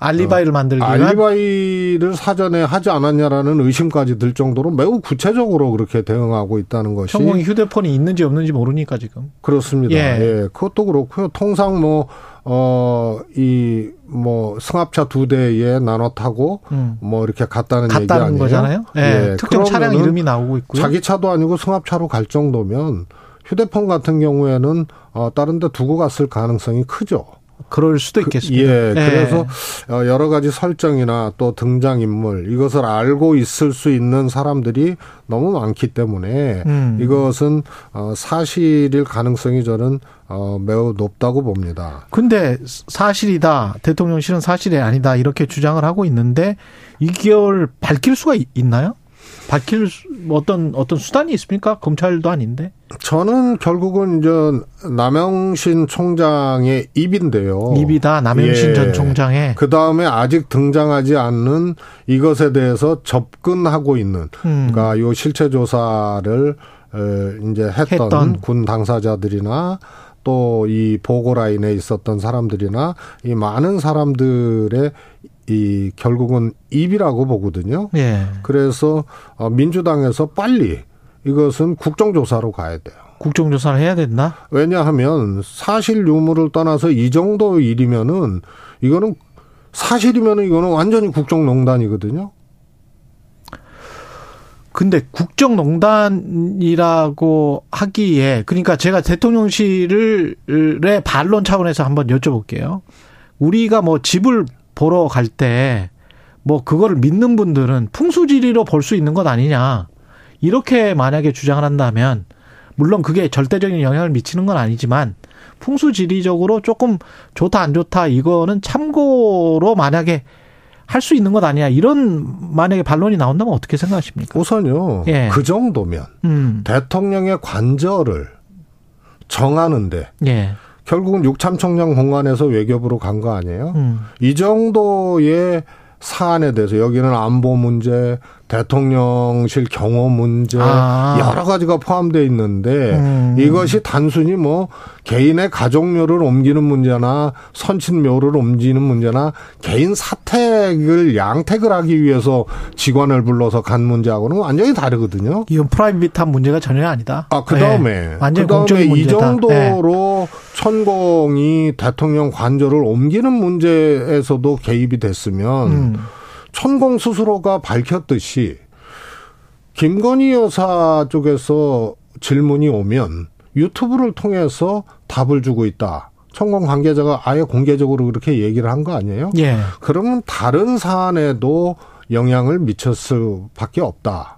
알리바이를 만들기 위한 알리바이를 사전에 하지 않았냐라는 의심까지 들 정도로 매우 구체적으로 그렇게 대응하고 있다는 것이 천공이 휴대폰이 있는지 없는지 모르니까 지금. 그렇습니다. 예. 예. 그것도 그렇고요. 통상 뭐, 어, 이, 뭐, 승합차 두 대에 나눠 타고, 음. 뭐, 이렇게 갔다는 얘기 갔다는 아니에요? 거잖아요. 예. 특정 차량 이름이 나오고 있고요. 자기 차도 아니고 승합차로 갈 정도면 휴대폰 같은 경우에는, 어, 다른 데 두고 갔을 가능성이 크죠. 그럴 수도 있겠습니다. 예, 그래서 어, 여러 가지 설정이나 또 등장 인물 이것을 알고 있을 수 있는 사람들이 너무 많기 때문에 음. 이것은 어, 사실일 가능성이 저는 어, 매우 높다고 봅니다. 근데 사실이다. 대통령실은 사실이 아니다. 이렇게 주장을 하고 있는데 이걸 밝힐 수가 있- 있나요? 밝힐 수- 뭐 어떤 어떤 수단이 있습니까? 검찰도 아닌데. 저는 결국은 이제 남영신 총장의 입인데요. 입이다. 남영신 예. 전 총장의 그 다음에 아직 등장하지 않는 이것에 대해서 접근하고 있는, 음. 그러니까 요 실체 조사를 에, 이제 했던, 했던. 군 당사자들이나 또이 보고 라인에 있었던 사람들이나 이 많은 사람들의 이 결국은 입이라고 보거든요. 예. 그래서 어, 민주당에서 빨리 이것은 국정조사로 가야 돼요. 국정조사를 해야 된다. 왜냐하면 사실 유무를 떠나서 이 정도 일이면은 이거는 사실이면은 이거는 완전히 국정농단이거든요. 근데 국정농단이라고 하기에 그러니까 제가 대통령실의 반론 차원에서 한번 여쭤볼게요. 우리가 뭐 집을 보러 갈 때 뭐 그거를 믿는 분들은 풍수지리로 볼 수 있는 것 아니냐. 이렇게 만약에 주장을 한다면 물론 그게 절대적인 영향을 미치는 건 아니지만 풍수지리적으로 조금 좋다 안 좋다 이거는 참고로 만약에 할 수 있는 것 아니야. 이런 만약에 반론이 나온다면 어떻게 생각하십니까? 우선요. 예. 그 정도면 음. 대통령의 관저를 정하는데 예. 결국은 육참총장 공간에서 외교부로 간 거 아니에요? 음. 이 정도의 사안에 대해서 여기는 안보 문제, 대통령실 경호 문제 아. 여러 가지가 포함되어 있는데 음. 이것이 단순히 뭐 개인의 가족묘를 옮기는 문제나 선친묘를 옮기는 문제나 개인 사택을 양택을 하기 위해서 직원을 불러서 간 문제하고는 완전히 다르거든요. 이건 프라이빗한 문제가 전혀 아니다. 아, 그 다음에. 예. 완전 그 다음에 공적인 이. 정도로 천공이 대통령 관저를 옮기는 문제에서도 개입이 됐으면 음. 천공 스스로가 밝혔듯이 김건희 여사 쪽에서 질문이 오면 유튜브를 통해서 답을 주고 있다. 천공 관계자가 아예 공개적으로 그렇게 얘기를 한 거 아니에요? 예. 그러면 다른 사안에도 영향을 미쳤을 수밖에 없다.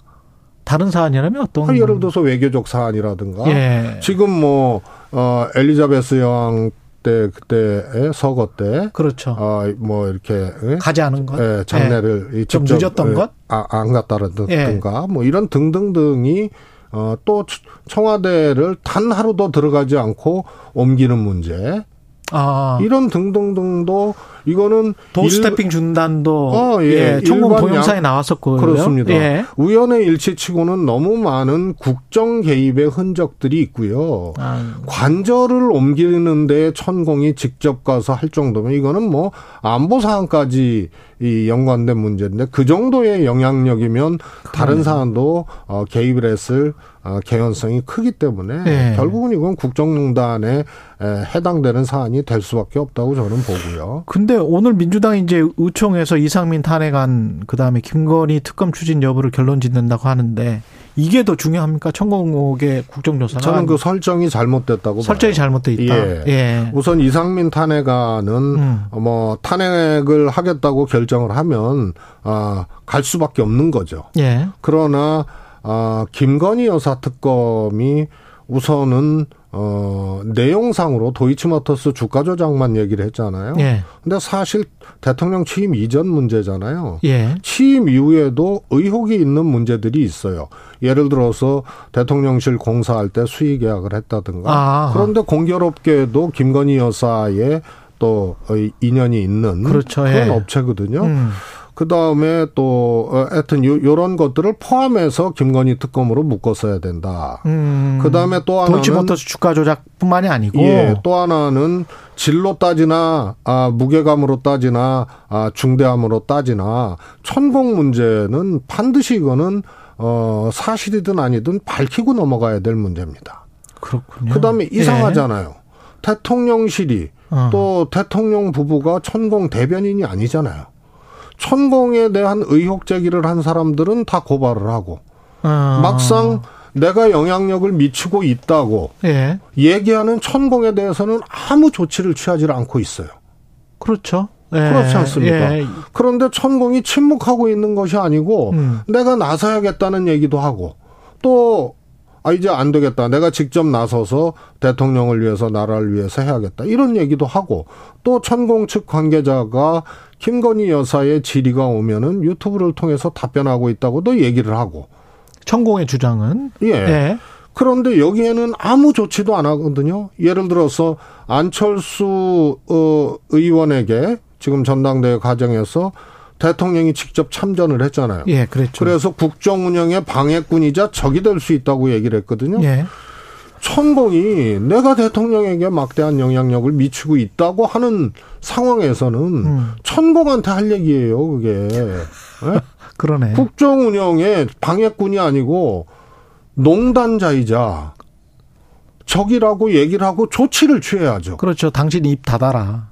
다른 사안이라면 어떤? 예를 들어서 외교적 사안이라든가 예. 지금 뭐 어, 엘리자베스 여왕 때 그때의 서거 때 그렇죠. 어 뭐 이렇게 예? 가지 않은 것, 예, 장례를 예. 좀 늦었던 예, 것, 아, 안 갔다든가 예. 뭐 이런 등등등이 어, 또 청와대를 단 하루도 들어가지 않고 옮기는 문제. 아, 이런 등등등도 이거는 도스태핑 중단도 어, 예. 예, 동영상에 양- 나왔었고요. 그렇습니다. 예. 우연의 일치치고는 너무 많은 국정 개입의 흔적들이 있고요. 아, 관절을 옮기는데 천공이 직접 가서 할 정도면 이거는 뭐 안보 사항까지 이 연관된 문제인데 그 정도의 영향력이면 다른 사안도 어, 개입을 했을 어, 개연성이 크기 때문에 네. 결국은 이건 국정농단에 에, 해당되는 사안이 될 수밖에 없다고 저는 보고요. 근데 오늘 민주당이 이제 의총에서 이상민 탄핵안 그다음에 김건희 특검 추진 여부를 결론 짓는다고 하는데 이게 더 중요합니까? 천공옥의 국정조사가 저는 그 설정이 잘못됐다고 설정이 봐요. 잘못돼 있다. 예. 예. 우선 이상민 탄핵안은 음. 뭐 탄핵을 하겠다고 결정을 하면 아, 갈 수밖에 없는 거죠. 예. 그러나 아, 김건희 여사 특검이 우선은 어, 내용상으로 도이치모터스 주가 조작만 얘기를 했잖아요. 예. 근데 사실 대통령 취임 이전 문제잖아요. 예. 취임 이후에도 의혹이 있는 문제들이 있어요. 예를 들어서 대통령실 공사할 때 수의 계약을 했다든가. 아. 그런데 공교롭게도 김건희 여사의 또 어, 인연이 있는 그렇죠. 그런 예. 업체거든요. 음. 그 다음에 또, 어, 하여튼, 요, 요런 것들을 포함해서 김건희 특검으로 묶었어야 된다. 음. 그 다음에 또 하나는. 도이치모터스 주가 조작뿐만이 아니고 예, 또 하나는 질로 따지나, 아, 무게감으로 따지나, 아, 중대함으로 따지나, 천공 문제는 반드시 이거는, 어, 사실이든 아니든 밝히고 넘어가야 될 문제입니다. 그렇군요. 그 다음에 예. 이상하잖아요. 대통령실이 어. 또 대통령 부부가 천공 대변인이 아니잖아요. 천공에 대한 의혹 제기를 한 사람들은 다 고발을 하고 어. 막상 내가 영향력을 미치고 있다고 예. 얘기하는 천공에 대해서는 아무 조치를 취하지 않고 있어요. 그렇죠. 예. 그렇지 않습니까? 예. 그런데 천공이 침묵하고 있는 것이 아니고 음. 내가 나서야겠다는 얘기도 하고 또 아, 이제 안 되겠다. 내가 직접 나서서 대통령을 위해서 나라를 위해서 해야겠다. 이런 얘기도 하고 또 천공 측 관계자가 김건희 여사의 질의가 오면은 유튜브를 통해서 답변하고 있다고도 얘기를 하고 천공의 주장은 예. 예. 그런데 여기에는 아무 조치도 안 하거든요. 예를 들어서 안철수 어, 의원에게 지금 전당대회 과정에서 대통령이 직접 참전을 했잖아요. 예, 그랬죠. 그래서 국정 운영의 방해꾼이자 적이 될 수 있다고 얘기를 했거든요. 예. 천공이 내가 대통령에게 막대한 영향력을 미치고 있다고 하는 상황에서는 음. 천공한테 할 얘기예요, 그게. 예? 그러네. 국정 운영의 방해꾼이 아니고 농단자이자 적이라고 얘기를 하고 조치를 취해야죠. 그렇죠. 당신 입 닫아라.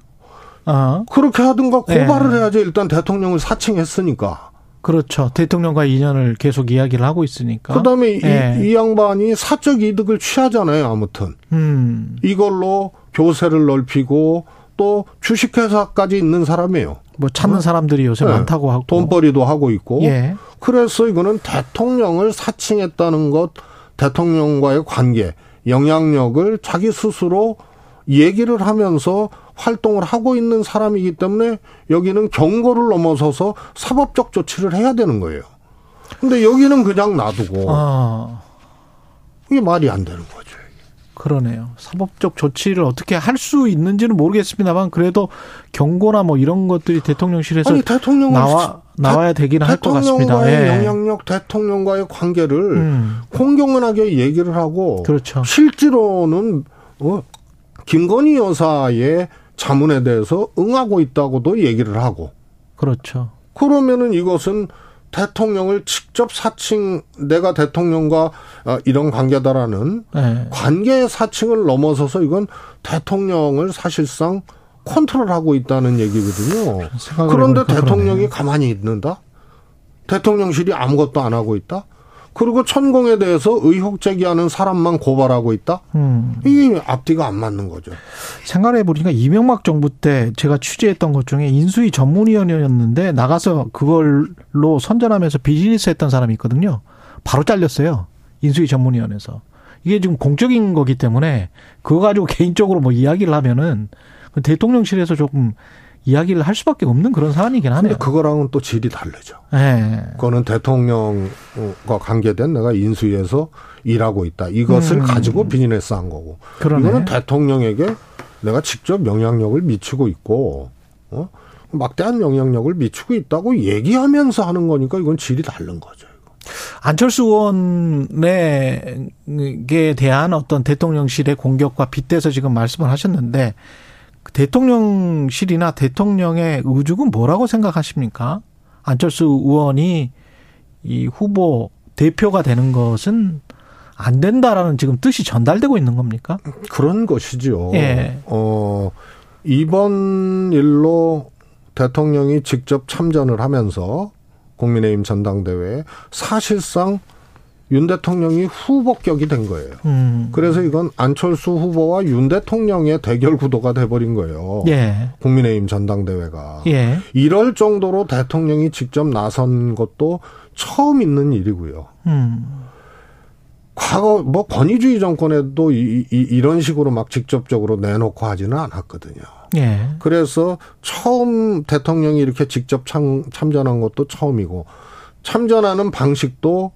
어. 그렇게 하든가 고발을 네. 해야죠. 일단 대통령을 사칭했으니까. 그렇죠. 대통령과 인연을 계속 이야기를 하고 있으니까. 그다음에 예. 이, 이 양반이 사적 이득을 취하잖아요. 아무튼 음. 이걸로 교세를 넓히고 또 주식회사까지 있는 사람이에요. 뭐 찾는 사람들이 요새 네. 많다고 하고. 돈벌이도 하고 있고. 예. 그래서 이거는 대통령을 사칭했다는 것, 대통령과의 관계, 영향력을 자기 스스로 얘기를 하면서 활동을 하고 있는 사람이기 때문에 여기는 경고를 넘어서서 사법적 조치를 해야 되는 거예요. 근데 여기는 그냥 놔두고 아, 이게 말이 안 되는 거죠. 그러네요. 사법적 조치를 어떻게 할 수 있는지는 모르겠습니다만 그래도 경고나 뭐 이런 것들이 대통령실에서 아니 나와 나와야 되기는 할 것 같습니다. 대통령과의 예. 영향력, 대통령과의 관계를 음. 공경연하게 얘기를 하고 그렇죠. 실제로는 어, 김건희 여사의 자문에 대해서 응하고 있다고도 얘기를 하고 그렇죠. 그러면은 이것은 대통령을 직접 사칭 내가 대통령과 어, 이런 관계다라는 예. 관계 사칭을 넘어서서 이건 대통령을 사실상 컨트롤하고 있다는 얘기거든요. 그런데 대통령이 그러네. 가만히 있는다? 대통령실이 아무것도 안 하고 있다? 그리고 천공에 대해서 의혹 제기하는 사람만 고발하고 있다? 음. 이게 앞뒤가 안 맞는 거죠. 생각해 보니까 이명박 정부 때 제가 취재했던 것 중에 인수위 전문위원이었는데 나가서 그걸로 선전하면서 비즈니스 했던 사람이 있거든요. 바로 잘렸어요. 인수위 전문위원회에서. 이게 지금 공적인 거기 때문에 그거 가지고 개인적으로 뭐 이야기를 하면은 대통령실에서 조금 이야기를 할 수밖에 없는 그런 사안이긴 하네요. 근데 그거랑은 또 질이 다르죠. 네. 그거는 대통령과 관계된 내가 인수위에서 일하고 있다. 이것을 음. 가지고 비즈니스 한 거고. 그러네. 이거는 대통령에게 내가 직접 영향력을 미치고 있고, 어? 막대한 영향력을 미치고 있다고 얘기하면서 하는 거니까 이건 질이 다른 거죠. 안철수 의원에게 대한 어떤 대통령실의 공격과 빗대서 지금 말씀을 하셨는데 그 대통령실이나 대통령의 의죽은 뭐라고 생각하십니까? 안철수 의원이 이 후보 대표가 되는 것은 안 된다라는 지금 뜻이 전달되고 있는 겁니까? 그런 것이죠. 예. 어, 이번 일로 대통령이 직접 참전을 하면서 국민의힘 전당대회에 사실상 윤 대통령이 후보격이 된 거예요. 음. 그래서 이건 안철수 후보와 윤 대통령의 대결 구도가 돼버린 거예요. 예. 국민의힘 전당대회가. 예. 이럴 정도로 대통령이 직접 나선 것도 처음 있는 일이고요. 음. 과거 뭐 권위주의 정권에도 이, 이, 이런 식으로 막 직접적으로 내놓고 하지는 않았거든요. 예. 그래서 처음 대통령이 이렇게 직접 참, 참전한 것도 처음이고 참전하는 방식도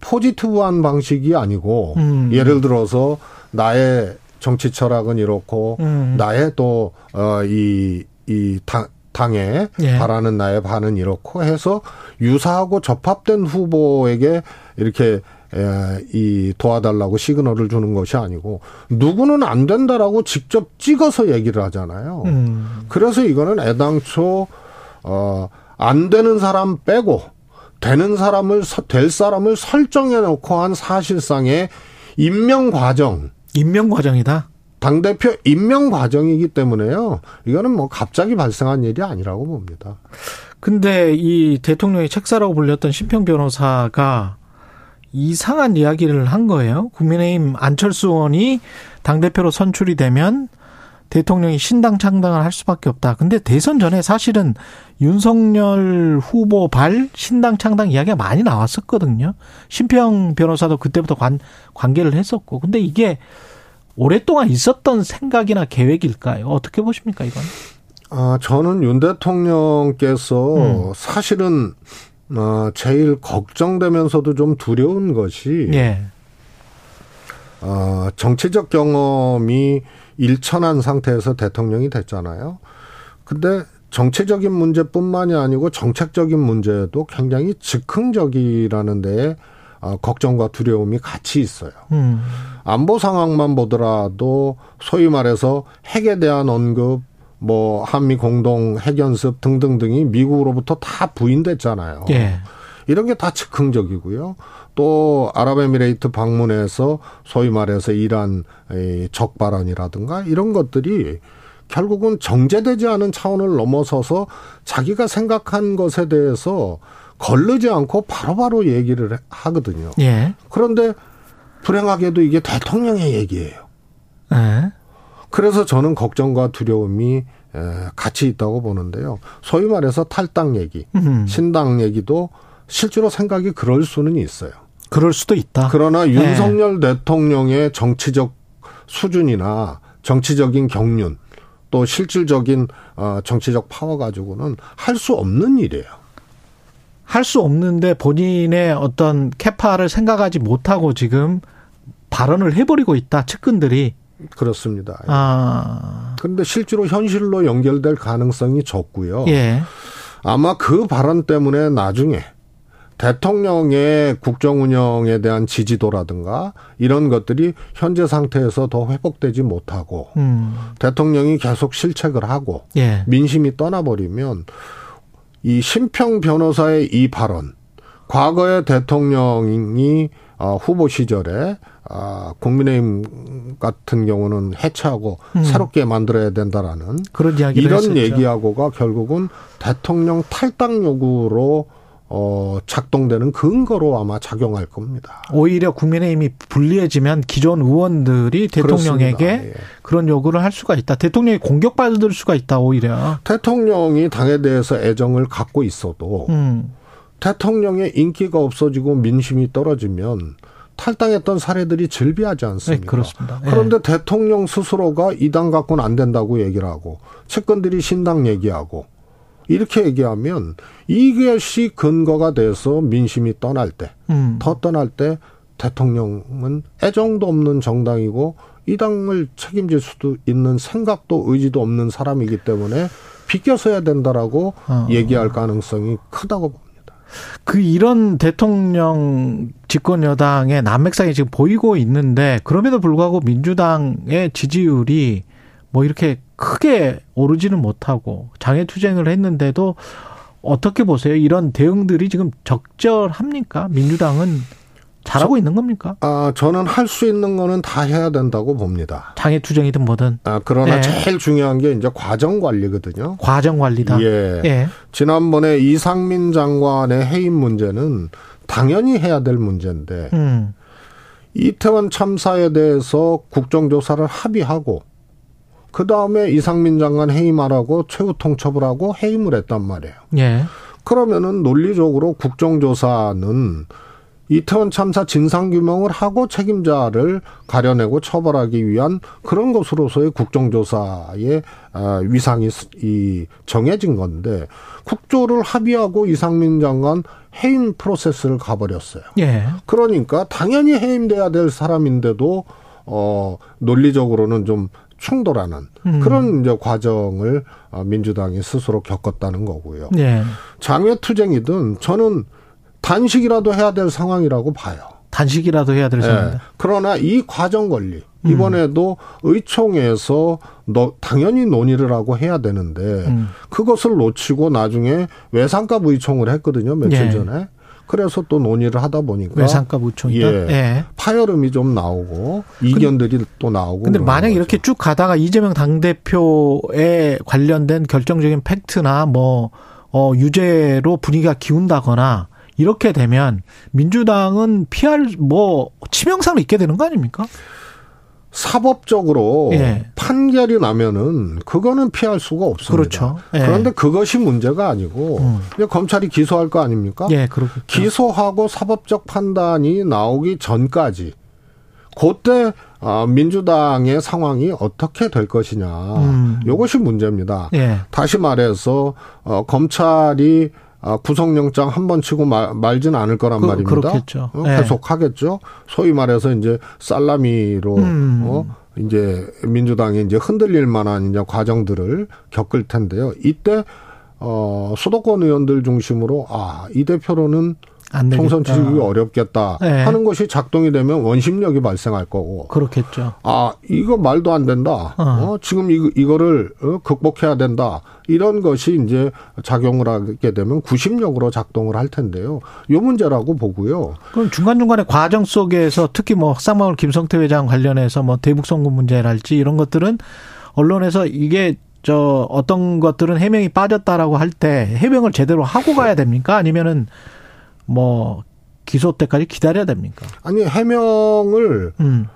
포지티브한 방식이 아니고 음. 예를 들어서 나의 정치 철학은 이렇고 음. 나의 또어이이 당에 예. 바라는 나의 반은 이렇고 해서 유사하고 접합된 후보에게 이렇게 에, 이 도와달라고 시그널을 주는 것이 아니고 누구는 안 된다라고 직접 찍어서 얘기를 하잖아요. 음. 그래서 이거는 애당초 어안 되는 사람 빼고 되는 사람을 서- 될 사람을 설정해 놓고 한 사실상의 임명 과정 임명 과정이다. 당 대표 임명 과정이기 때문에요. 이거는 뭐 갑자기 발생한 일이 아니라고 봅니다. 근데 이 대통령의 책사라고 불렸던 심평 변호사가 이상한 이야기를 한 거예요. 국민의힘 안철수 의원이 당대표로 선출이 되면 대통령이 신당 창당을 할 수밖에 없다. 근데 대선 전에 사실은 윤석열 후보 발 신당 창당 이야기가 많이 나왔었거든요. 심평 변호사도 그때부터 관, 관계를 했었고. 근데 이게 오랫동안 있었던 생각이나 계획일까요? 어떻게 보십니까, 이건? 아, 저는 윤 대통령께서 음. 사실은 어, 제일 걱정되면서도 좀 두려운 것이 예. 어, 정치적 경험이 일천한 상태에서 대통령이 됐잖아요. 근데 정치적인 문제뿐만이 아니고 정책적인 문제도 굉장히 즉흥적이라는 데에 어, 걱정과 두려움이 같이 있어요. 음. 안보 상황만 보더라도 소위 말해서 핵에 대한 언급, 뭐 한미 공동 핵연습 등등등이 미국으로부터 다 부인됐잖아요. 예. 이런 게 다 즉흥적이고요. 또 아랍에미레이트 방문해서 소위 말해서 이란 의 적발언이라든가 이런 것들이 결국은 정제되지 않은 차원을 넘어서서 자기가 생각한 것에 대해서 걸르지 않고 바로바로 얘기를 하거든요. 예. 그런데 불행하게도 이게 대통령의 얘기예요. 예. 그래서 저는 걱정과 두려움이 에, 같이 있다고 보는데요. 소위 말해서 탈당 얘기, 음. 신당 얘기도 실제로 생각이 그럴 수는 있어요. 그럴 수도 있다. 그러나 네. 윤석열 대통령의 정치적 수준이나 정치적인 경륜 또 실질적인 어, 정치적 파워 가지고는 할 수 없는 일이에요. 할 수 없는데 본인의 어떤 캐파를 생각하지 못하고 지금 발언을 해버리고 있다. 측근들이. 그렇습니다. 아, 그런데 실제로 현실로 연결될 가능성이 적고요. 예. 아마 그 발언 때문에 나중에 대통령의 국정 운영에 대한 지지도라든가 이런 것들이 현재 상태에서 더 회복되지 못하고 음, 대통령이 계속 실책을 하고 예. 민심이 떠나버리면 이 심평 변호사의 이 발언 과거에 대통령이 어, 후보 시절에 아, 국민의힘 같은 경우는 해체하고 음. 새롭게 만들어야 된다라는 그런 이런 했었죠. 얘기하고가 결국은 대통령 탈당 요구로 어 작동되는 근거로 아마 작용할 겁니다. 오히려 국민의힘이 불리해지면 기존 의원들이 대통령에게 그렇습니다. 예. 그런 요구를 할 수가 있다. 대통령이 공격받을 수가 있다. 오히려. 대통령이 당에 대해서 애정을 갖고 있어도 음, 대통령의 인기가 없어지고 민심이 떨어지면 탈당했던 사례들이 즐비하지 않습니까? 네, 그렇습니다. 예. 그런데 대통령 스스로가 이 당 갖고는 안 된다고 얘기를 하고 측근들이 신당 얘기하고 이렇게 얘기하면 이것이 근거가 돼서 민심이 떠날 때, 음. 더 떠날 때 대통령은 애정도 없는 정당이고 이 당을 책임질 수도 있는 생각도 의지도 없는 사람이기 때문에 비껴서야 된다라고 어. 얘기할 가능성이 크다고 봅니다. 그 이런 대통령 집권 여당의 난맥상이 지금 보이고 있는데 그럼에도 불구하고 민주당의 지지율이 뭐 이렇게 크게 오르지는 못하고 장애 투쟁을 했는데도 어떻게 보세요? 이런 대응들이 지금 적절합니까? 민주당은 잘하고 있는 겁니까? 아, 저는 할 수 있는 거는 다 해야 된다고 봅니다. 장애 투쟁이든 뭐든 아, 그러나 네. 제일 중요한 게 이제 과정 관리거든요. 과정 관리다. 예. 예. 지난번에 이상민 장관의 해임 문제는 당연히 해야 될 문제인데 음. 이태원 참사에 대해서 국정조사를 합의하고 그 다음에 이상민 장관 해임하라고 최후 통첩을 하고 해임을 했단 말이에요. 예. 그러면은 논리적으로 국정조사는 이태원 참사 진상규명을 하고 책임자를 가려내고 처벌하기 위한 그런 것으로서의 국정조사의 아, 위상이 이 정해진 건데 국조를 합의하고 이상민 장관 해임 프로세스를 가버렸어요. 예. 그러니까 당연히 해임돼야 될 사람인데도 어 논리적으로는 좀 충돌하는 음. 그런 이제 과정을 어, 민주당이 스스로 겪었다는 거고요. 예. 장외 투쟁이든 저는 단식이라도 해야 될 상황이라고 봐요. 단식이라도 해야 될 예. 상황이다. 그러나 이 과정 관리 음. 이번에도 의총에서 너 당연히 논의를 하고 해야 되는데 음. 그것을 놓치고 나중에 외상값 의총을 했거든요 며칠 예. 전에. 그래서 또 논의를 하다 보니까 외상값 우총이다. 예. 예. 파열음이 좀 나오고 이견들이 또 나오고. 근데 만약 거죠. 이렇게 쭉 가다가 이재명 당 대표에 관련된 결정적인 팩트나 뭐, 어, 유죄로 분위기가 기운다거나 이렇게 되면 민주당은 피할 뭐 치명상을 입게 되는 거 아닙니까? 사법적으로 예. 판결이 나면은 그거는 피할 수가 없습니다. 그렇죠. 예. 그런데 그것이 문제가 아니고 음. 검찰이 기소할 거 아닙니까? 예, 그렇겠죠. 기소하고 사법적 판단이 나오기 전까지 그때 아, 민주당의 상황이 어떻게 될 것이냐. 음. 이것이 문제입니다. 예. 다시 말해서 어, 검찰이 아, 구속영장 한 번 치고 말, 말지는 않을 거란 그- 말입니다. 그렇겠죠. 어, 예. 계속하겠죠. 소위 말해서 이제 살라미로 음. 어, 이제 민주당이 이제 흔들릴 만한 이제 과정들을 겪을 텐데요. 이때 어, 수도권 의원들 중심으로 아, 이 대표로는. 총선 치르기 어렵겠다 네. 하는 것이 작동이 되면 원심력이 발생할 거고 그렇겠죠. 아 이거 말도 안 된다. 어. 어, 지금 이, 이거를 어, 극복해야 된다. 이런 것이 이제 작용을 하게 되면 구심력으로 작동을 할 텐데요. 요 문제라고 보고요. 그럼 중간중간에 과정 속에서 특히 뭐 흑상마을 김성태 회장 관련해서 뭐 대북송금 문제랄지 이런 것들은 언론에서 이게 저 어떤 것들은 해명이 빠졌다라고 할 때 해명을 제대로 하고 가야 됩니까? 아니면은 뭐 기소 때까지 기다려야 됩니까? 아니 해명을 음.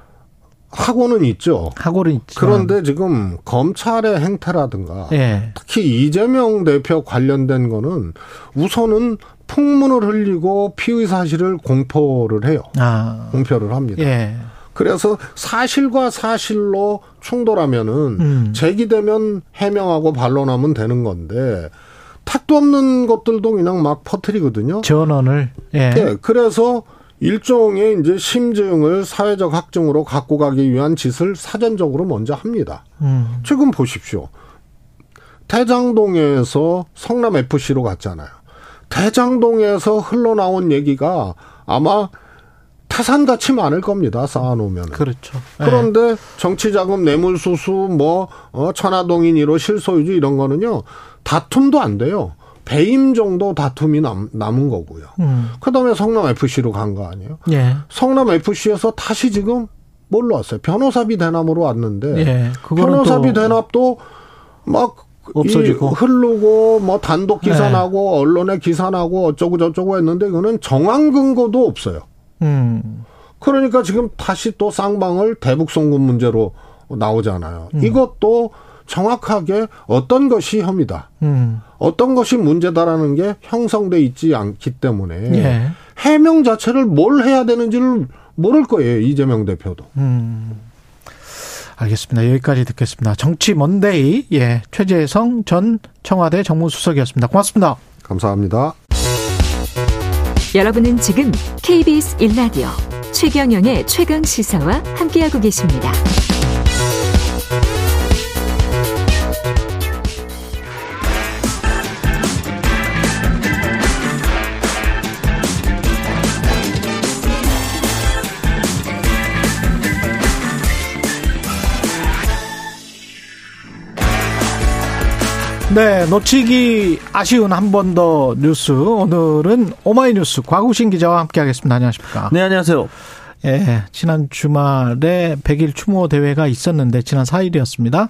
하고는 있죠. 하고는 있지. 그런데 지금 검찰의 행태라든가 예. 특히 이재명 대표 관련된 거는 우선은 풍문을 흘리고 피의 사실을 공포를 해요. 아. 공표를 합니다. 예. 그래서 사실과 사실로 충돌하면은 음. 제기되면 해명하고 반론하면 되는 건데 택도 없는 것들도 그냥 막 퍼뜨리거든요. 전원을 예. 예, 그래서 일종의 이제 심증을 사회적 학증으로 갖고 가기 위한 짓을 사전적으로 먼저 합니다. 음. 지금 보십시오. 대장동에서 성남 FC로 갔잖아요. 대장동에서 흘러나온 얘기가 아마 태산같이 많을 겁니다. 쌓아놓으면. 그렇죠. 예. 그런데 정치자금 뇌물수수 뭐 어, 천화동인 1호 실소유주 이런 거는요 다툼도 안 돼요. 배임 정도 다툼이 남, 남은 거고요. 음. 그 다음에 성남 FC로 간 거 아니에요? 예. 성남 FC에서 다시 지금 뭘로 왔어요? 변호사비 대납으로 왔는데 예. 그거는 변호사비 또 대납도 막 없어지고. 이 흐르고 뭐 단독 기사 네. 나고 언론에 기사 나고 어쩌고 저쩌고 했는데 이거는 정황 근거도 없어요. 음. 그러니까 지금 다시 또 쌍방을 대북 송금 문제로 나오잖아요. 음. 이것도 정확하게 어떤 것이 혐의다. 음. 어떤 것이 문제다라는 게 형성돼 있지 않기 때문에 예. 해명 자체를 뭘 해야 되는지를 모를 거예요 이재명 대표도. 음. 알겠습니다. 여기까지 듣겠습니다. 정치 먼데이 예 최재성 전 청와대 정무수석이었습니다. 고맙습니다. 감사합니다. 여러분은 지금 KBS 1라디오 최경영의 최강 시사와 함께하고 계십니다. 네, 놓치기 아쉬운 한 번 더 뉴스. 오늘은 오마이뉴스 과구신 기자와 함께하겠습니다. 안녕하십니까? 네, 안녕하세요. 예, 지난 주말에 100일 추모 대회가 있었는데 지난 4일이었습니다.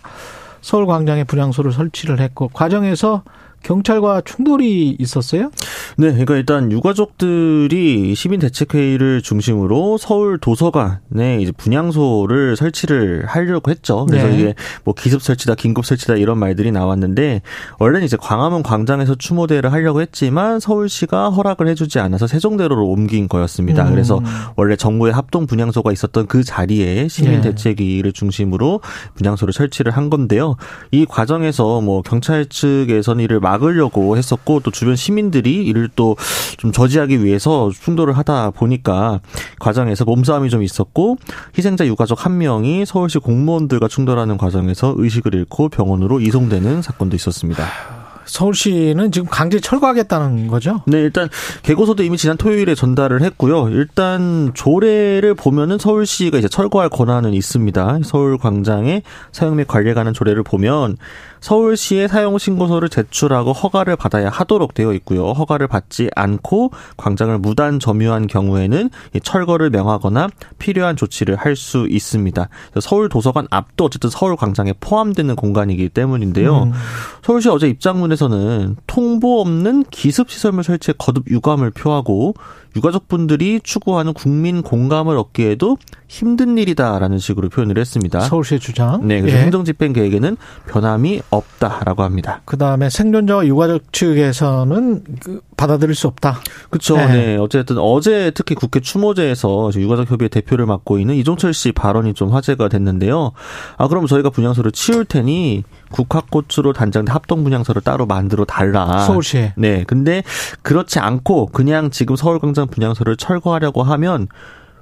서울 광장에 분향소를 설치를 했고 과정에서 경찰과 충돌이 있었어요? 네, 그러니까 일단 유가족들이 시민 대책 회의를 중심으로 서울 도서관에 이제 분향소를 설치를 하려고 했죠. 그래서 네. 이게 뭐 기습 설치다, 긴급 설치다 이런 말들이 나왔는데 원래는 이제 광화문 광장에서 추모대회를 하려고 했지만 서울시가 허락을 해주지 않아서 세종대로로 옮긴 거였습니다. 음. 그래서 원래 정부의 합동 분향소가 있었던 그 자리에 시민 네. 대책 회의를 중심으로 분향소를 설치를 한 건데요. 이 과정에서 뭐 경찰 측에서는 이를 막 막으려고 했었고 또 주변 시민들이 이를 또 좀 저지하기 위해서 충돌을 하다 보니까 과정에서 몸싸움이 좀 있었고 희생자 유가족 한 명이 서울시 공무원들과 충돌하는 과정에서 의식을 잃고 병원으로 이송되는 사건도 있었습니다. 서울시는 지금 강제 철거하겠다는 거죠? 네, 일단 개고서도 이미 지난 토요일에 전달을 했고요. 일단 조례를 보면은 서울시가 이제 철거할 권한은 있습니다. 서울 광장의 사용 및 관리에 관한 조례를 보면 서울시에 사용 신고서를 제출하고 허가를 받아야 하도록 되어 있고요. 허가를 받지 않고 광장을 무단 점유한 경우에는 철거를 명하거나 필요한 조치를 할 수 있습니다. 서울 도서관 앞도 어쨌든 서울 광장에 포함되는 공간이기 때문인데요. 음. 서울시 어제 입장문에서는 통보 없는 기습 시설물 설치에 거듭 유감을 표하고 유가족분들이 추구하는 국민 공감을 얻기에도 힘든 일이다라는 식으로 표현을 했습니다. 서울시의 주장. 네, 그래서 예. 행정집행 계획에는 변함이 없다라고 합니다. 그 다음에 생존자와 유가족 측에서는 그 받아들일 수 없다. 그렇죠. 네. 네. 어쨌든 어제 특히 국회 추모제에서 유가족 협의회 대표를 맡고 있는 이종철 씨 발언이 좀 화제가 됐는데요. 아 그럼 저희가 분향소를 치울 테니 국화꽃으로 단장된 합동 분향소를 따로 만들어 달라. 서울시에. 네. 근데 그렇지 않고 그냥 지금 서울광장 분향소를 철거하려고 하면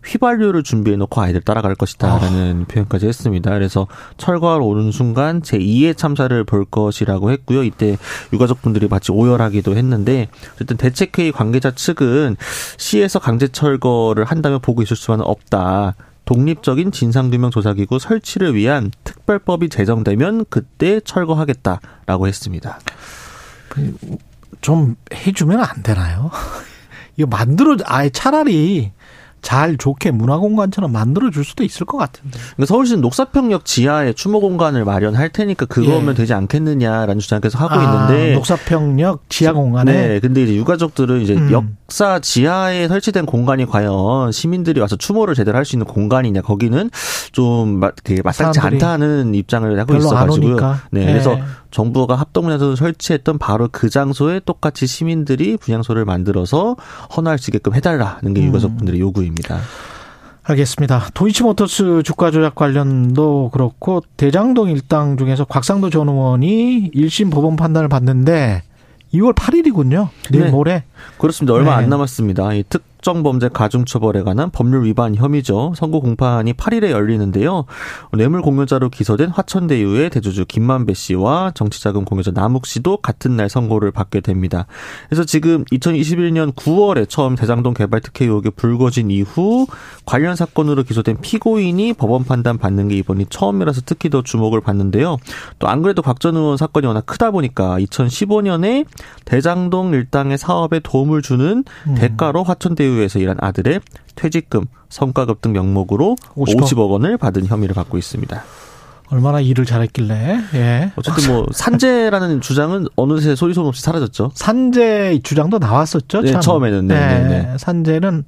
휘발유를 준비해 놓고 아이들 따라갈 것이다라는 아. 표현까지 했습니다. 그래서 철거하러 오는 순간 제 2의 참사를 볼 것이라고 했고요. 이때 유가족분들이 마치 오열하기도 했는데 어쨌든 대책회의 관계자 측은 시에서 강제 철거를 한다면 보고 있을 수만은 없다. 독립적인 진상규명 조사기구 설치를 위한 특별법이 제정되면 그때 철거하겠다라고 했습니다. 좀 해주면 안 되나요? 이거 만들어 아예 차라리 잘 좋게 문화공간처럼 만들어줄 수도 있을 것 같은데. 그러니까 서울시는 녹사평역 지하에 추모 공간을 마련할 테니까 그거면 예. 되지 않겠느냐라는 주장 계속 하고 아, 있는데. 녹사평역 지하 공간에. 네. 근데 이제 유가족들은 이제 음. 역사 지하에 설치된 공간이 과연 시민들이 와서 추모를 제대로 할 수 있는 공간이냐 거기는 좀 마땅치 않다는 입장을 하고 있어가지고요. 네. 예. 그래서 정부가 합동분향소를 설치했던 바로 그 장소에 똑같이 시민들이 분향소를 만들어서 헌화할 수 있게끔 해달라는 게 음. 유가족분들의 요구입니다. 알겠습니다. 도이치모터스 주가 조작 관련도 그렇고 대장동 일당 중에서 곽상도 전 의원이 1심 법원 판단을 받는데 2월 8일이군요. 내일 네. 모레. 그렇습니다. 얼마 네. 안 남았습니다. 이 특, 특정범죄 가중처벌에 관한 법률 위반 혐의죠. 선고 공판이 8일에 열리는데요. 뇌물 공여자로 기소된 화천대유의 대주주 김만배 씨와 정치자금 공여자 남욱 씨도 같은 날 선고를 받게 됩니다. 그래서 지금 2021년 9월에 처음 대장동 개발 특혜 의혹이 불거진 이후 관련 사건으로 기소된 피고인이 법원 판단 받는 게 이번이 처음이라서 특히 더 주목을 받는데요. 또 안 그래도 곽 전 의원 사건이 워낙 크다 보니까 2015년에 대장동 일당의 사업에 도움을 주는 음. 대가로 화천대유 사유에서 일한 아들의 퇴직금, 성과급 등 명목으로 50억, 50억 원을 받은 혐의를 받고 있습니다. 얼마나 일을 잘했길래. 예. 어쨌든 뭐 산재라는 주장은 어느새 소리 소문 없이 사라졌죠. 산재 주장도 나왔었죠. 네, 처음에는. 네, 네, 네. 산재는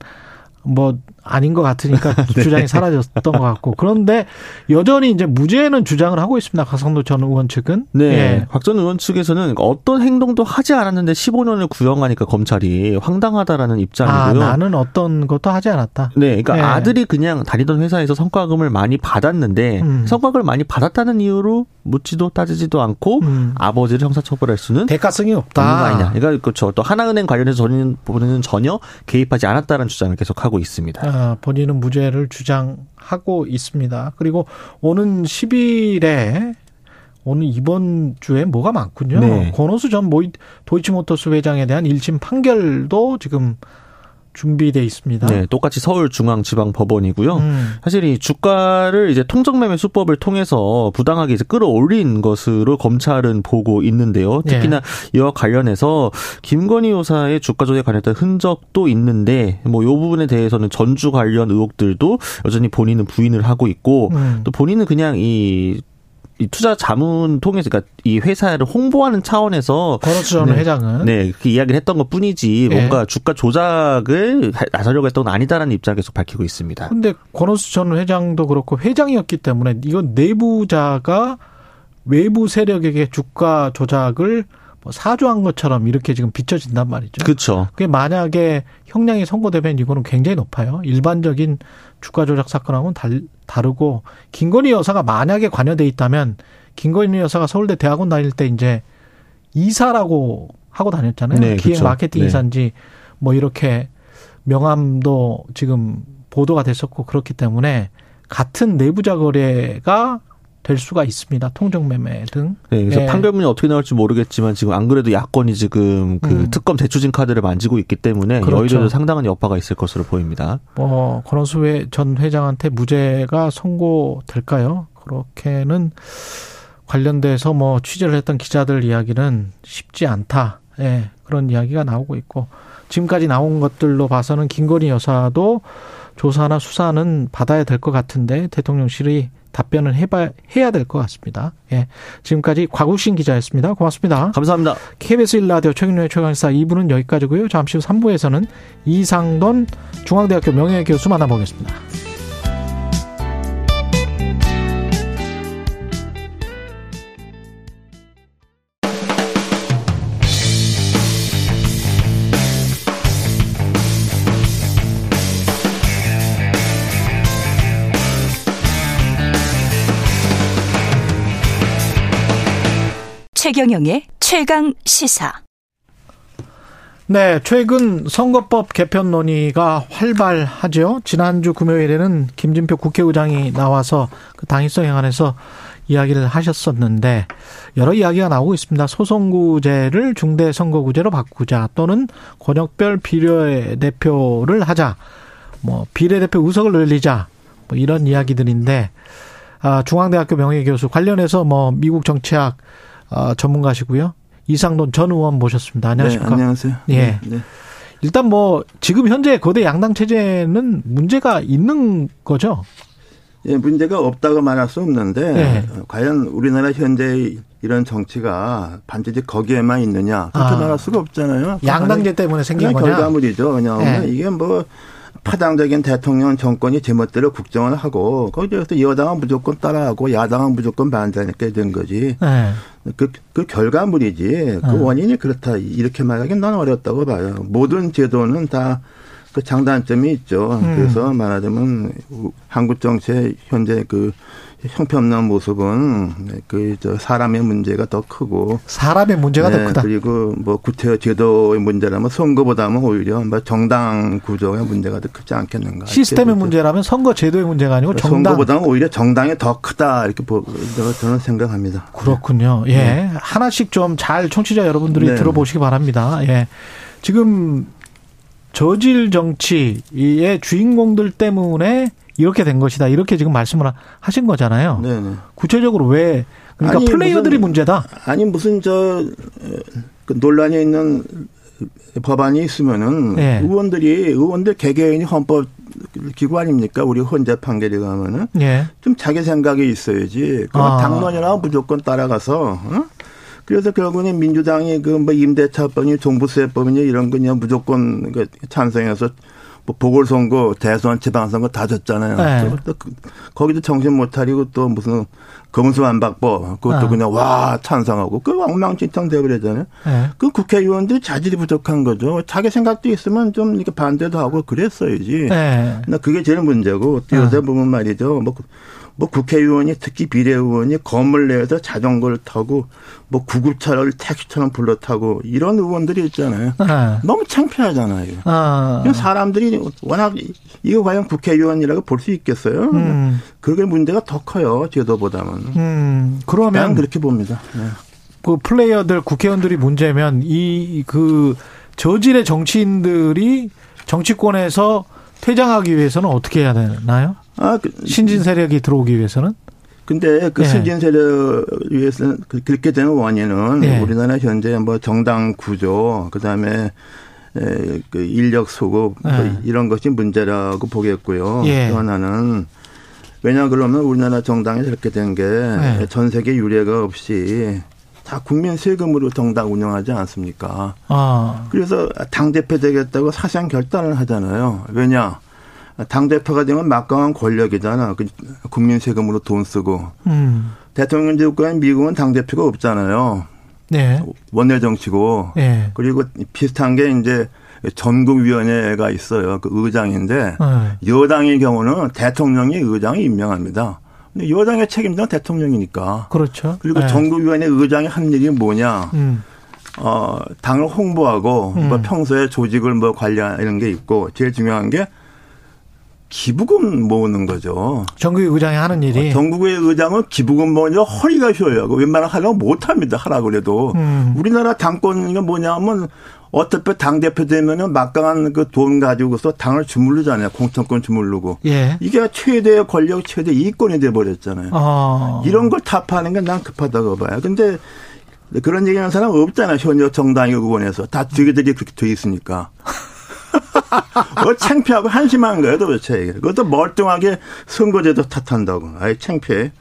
뭐 아닌 것 같으니까 네. 주장이 사라졌던 것 같고 그런데 여전히 이제 무죄는 주장을 하고 있습니다. 박성도 전 의원 측은. 네. 예. 박전 의원 측에서는 어떤 행동도 하지 않았는데 15년을 구형하니까 검찰이 황당하다라는 입장이고요. 아, 나는 어떤 것도 하지 않았다. 네. 그러니까 예. 아들이 그냥 다니던 회사에서 성과금을 많이 받았는데 음. 성과금을 많이 받았다는 이유로 묻지도 따지지도 않고 음. 아버지를 형사처벌할 수는 대가성이 없다. 아니냐. 그러니까 그렇죠. 또 하나은행 관련해서 저는 보는 전혀 개입하지 않았다는 주장을 계속하고 있습니다. 아, 본인은 무죄를 주장하고 있습니다. 그리고 오는 10일에 오늘 이번 주에 뭐가 많군요. 네. 권오수 전 모이, 도이치모터스 회장에 대한 1심 판결도 지금 준비돼 있습니다. 네, 똑같이 서울중앙지방법원이고요. 음. 사실 이 주가를 이제 통정매매 수법을 통해서 부당하게 이제 끌어올린 것으로 검찰은 보고 있는데요. 특히나 네. 이와 관련해서 김건희 여사의 주가 조작에 관련된 흔적도 있는데 뭐 이 부분에 대해서는 전주 관련 의혹들도 여전히 본인은 부인을 하고 있고 음. 또 본인은 그냥 이 이 투자 자문 통해서 그러니까 이 회사를 홍보하는 차원에서 권오수 전 네, 회장은 네, 그 이야기를 했던 것 뿐이지 네. 뭔가 주가 조작을 나서려고 했던 건 아니다라는 입장을 계속 밝히고 있습니다. 근데 권오수 전 회장도 그렇고 회장이었기 때문에 이건 내부자가 외부 세력에게 주가 조작을 뭐 사주한 것처럼 이렇게 지금 비춰진단 말이죠. 그렇죠. 그게 만약에 형량이 선고되면 이거는 굉장히 높아요. 일반적인 주가 조작 사건하고는 달, 다르고 김건희 여사가 만약에 관여돼 있다면 김건희 여사가 서울대 대학원 다닐 때 이제 이사라고 하고 다녔잖아요. 네, 기획 그렇죠. 마케팅 네. 이사인지 뭐 이렇게 명함도 지금 보도가 됐었고 그렇기 때문에 같은 내부자 거래가 될 수가 있습니다. 통정매매 등. 네, 그래서 예. 판결문이 어떻게 나올지 모르겠지만 지금 안 그래도 야권이 지금 그 음. 특검 대추진 카드를 만지고 있기 때문에 그렇죠. 여의도에도 상당한 여파가 있을 것으로 보입니다. 뭐 권원수 전 회장한테 무죄가 선고될까요? 그렇게는 관련돼서 뭐 취재를 했던 기자들 이야기는 쉽지 않다. 예, 그런 이야기가 나오고 있고 지금까지 나온 것들로 봐서는 김건희 여사도 조사나 수사는 받아야 될 것 같은데 대통령실이 답변을 해봐 해야 될 것 같습니다. 예. 지금까지 과국신 기자였습니다. 고맙습니다. 감사합니다. KBS 1라디오 최경련의 최강사 2부는 여기까지고요. 잠시 후 3부에서는 이상돈 중앙대학교 명예교수 만나보겠습니다. 최경영의 최강 시사. 네, 최근 선거법 개편 논의가 활발하죠. 지난주 금요일에는 김진표 국회의장이 나와서 그 당위성 행안에서 이야기를 하셨었는데 여러 이야기가 나오고 있습니다. 소선구제를 중대 선거구제로 바꾸자 또는 권역별 비례대표를 하자. 뭐 비례대표 의석을 늘리자. 뭐 이런 이야기들인데 아, 중앙대학교 명예교수 관련해서 뭐 미국 정치학 어, 전문가시고요. 이상돈 전 의원 모셨습니다. 안녕하십니까? 네, 안녕하세요. 예. 네, 네. 일단 뭐 지금 현재 거대 양당 체제는 문제가 있는 거죠? 예, 문제가 없다고 말할 수 없는데 네. 과연 우리나라 현재 이런 정치가 반드시 거기에만 있느냐 그렇게 아. 말할 수가 없잖아요. 양당제 때문에 생긴 거냐? 결과물이죠. 왜냐하면 네. 이게 뭐 파당적인 대통령 정권이 제멋대로 국정을 하고 거기에서 여당은 무조건 따라하고 야당은 무조건 반대하니까 된 거지. 네. 그, 그 결과물이지. 그 네. 원인이 그렇다. 이렇게 말하기는 난 어렵다고 봐요. 모든 제도는 다 그 장단점이 있죠. 음. 그래서 말하자면 한국 정치의 현재 그 형편없는 모습은 그저 사람의 문제가 더 크고 사람의 문제가 네, 더 크다. 그리고 뭐 구태여 제도의 문제라면 선거보다는 오히려 뭐 정당 구조의 문제가 더 크지 않겠는가. 시스템의 문제라면 선거 제도의 문제가 아니고 정당 선거보다는 오히려 정당이 더 크다 이렇게 저는 생각합니다. 그렇군요. 예, 네. 하나씩 좀 잘 청취자 여러분들이 네. 들어보시기 바랍니다. 예, 지금 저질 정치의 주인공들 때문에 이렇게 된 것이다. 이렇게 지금 말씀을 하신 거잖아요. 네네. 구체적으로 왜 그러니까 아니, 플레이어들이 무슨, 문제다. 아니 무슨 저그 논란이 있는 법안이 있으면은 네. 의원들이 의원들 개개인이 헌법 기구 아닙니까? 우리 헌재 판결이 가면은 네. 좀 자기 생각이 있어야지. 그 아. 당론이나 무조건 따라가서 어? 그래서 결국은 민주당이 그 뭐 임대차법이 종부세법이니 이런 거 그냥 무조건 그 찬성해서 뭐 보궐선거, 대선, 지방선거 다 졌잖아요. 네. 또 그, 거기도 정신 못 차리고 또 무슨 검수완박법 그것도 아. 그냥 와 찬성하고 그 엉망진창 되버리잖아요. 네. 그 국회의원들이 자질이 부족한 거죠. 자기 생각도 있으면 좀 이렇게 반대도 하고 그랬어야지. 네. 나 그게 제일 문제고 또 요새 아. 보면 말이죠. 뭐 뭐 국회의원이 특히 비례의원이 건물 내에서 자전거를 타고 뭐 구급차를 택시처럼 불러 타고 이런 의원들이 있잖아요. 아. 너무 창피하잖아요. 아. 사람들이 워낙 이거 과연 국회의원이라고 볼 수 있겠어요? 음. 그게 문제가 더 커요. 제도보다는. 음. 그러면 그렇게 봅니다. 네. 그 플레이어들 국회의원들이 문제면 이 그 저질의 정치인들이 정치권에서 퇴장하기 위해서는 어떻게 해야 되나요? 아, 그, 신진 세력이 들어오기 위해서는? 근데 그 예. 신진 세력 위해서는 그, 그렇게 되는 원인은 예. 우리나라 현재 뭐 정당 구조 그다음에 에, 그 인력 소급 뭐 예. 뭐 이런 것이 문제라고 보겠고요. 예. 또 하나는 왜냐 그러면 우리나라 정당이 저렇게 된 게전 예. 세계 유례가 없이 다 국민 세금으로 정당 운영하지 않습니까? 아. 그래서 당 대표 되겠다고 사상 결단을 하잖아요. 왜냐? 당 대표가 되면 막강한 권력이잖아. 그 국민 세금으로 돈 쓰고. 음. 대통령 제국과는 미국은 당 대표가 없잖아요. 네. 원내 정치고. 네. 그리고 비슷한 게 이제 전국위원회가 있어요. 그 의장인데 네. 여당의 경우는 대통령이 의장이 임명합니다. 근데 여당의 책임자는 대통령이니까. 그렇죠. 그리고 네. 전국위원회 의장이 한 일이 뭐냐. 음. 어, 당을 홍보하고 뭐 음. 뭐 평소에 조직을 뭐 관리하는 게 있고 제일 중요한 게 기부금 모으는 거죠. 전국의 의장이 하는 일이. 어, 전국의 의장은 기부금 모으냐 허리가 휘어요. 웬만하면 하려고 못합니다. 하라고 그래도. 음. 우리나라 당권이 뭐냐면 어차피 당대표 되면은 막강한 그 돈 가지고서 당을 주물르잖아요. 공천권 주물르고. 예. 이게 최대의 권력, 최대 이권이 돼버렸잖아요. 아. 이런 걸 타파하는 게 난 급하다고 봐요. 근데 그런 얘기하는 사람 없잖아요. 현역 정당의 의원에서. 다 되게들이 그렇게 돼 있으니까. 뭐 창피하고 한심한 거예요, 도대체. 그것도 멀뚱하게 선거제도 탓한다고. 아이, 창피해.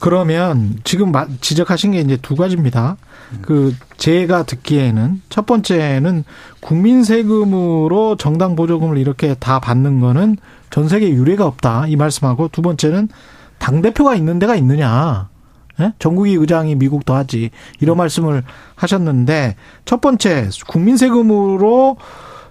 그러면 지금 지적하신 게 이제 두 가지입니다. 그 제가 듣기에는 첫 번째는 국민 세금으로 정당 보조금을 이렇게 다 받는 거는 전 세계 유례가 없다 이 말씀하고 두 번째는 당 대표가 있는 데가 있느냐. 예? 전국이 의장이 미국도 하지 이런 음. 말씀을 하셨는데 첫 번째 국민 세금으로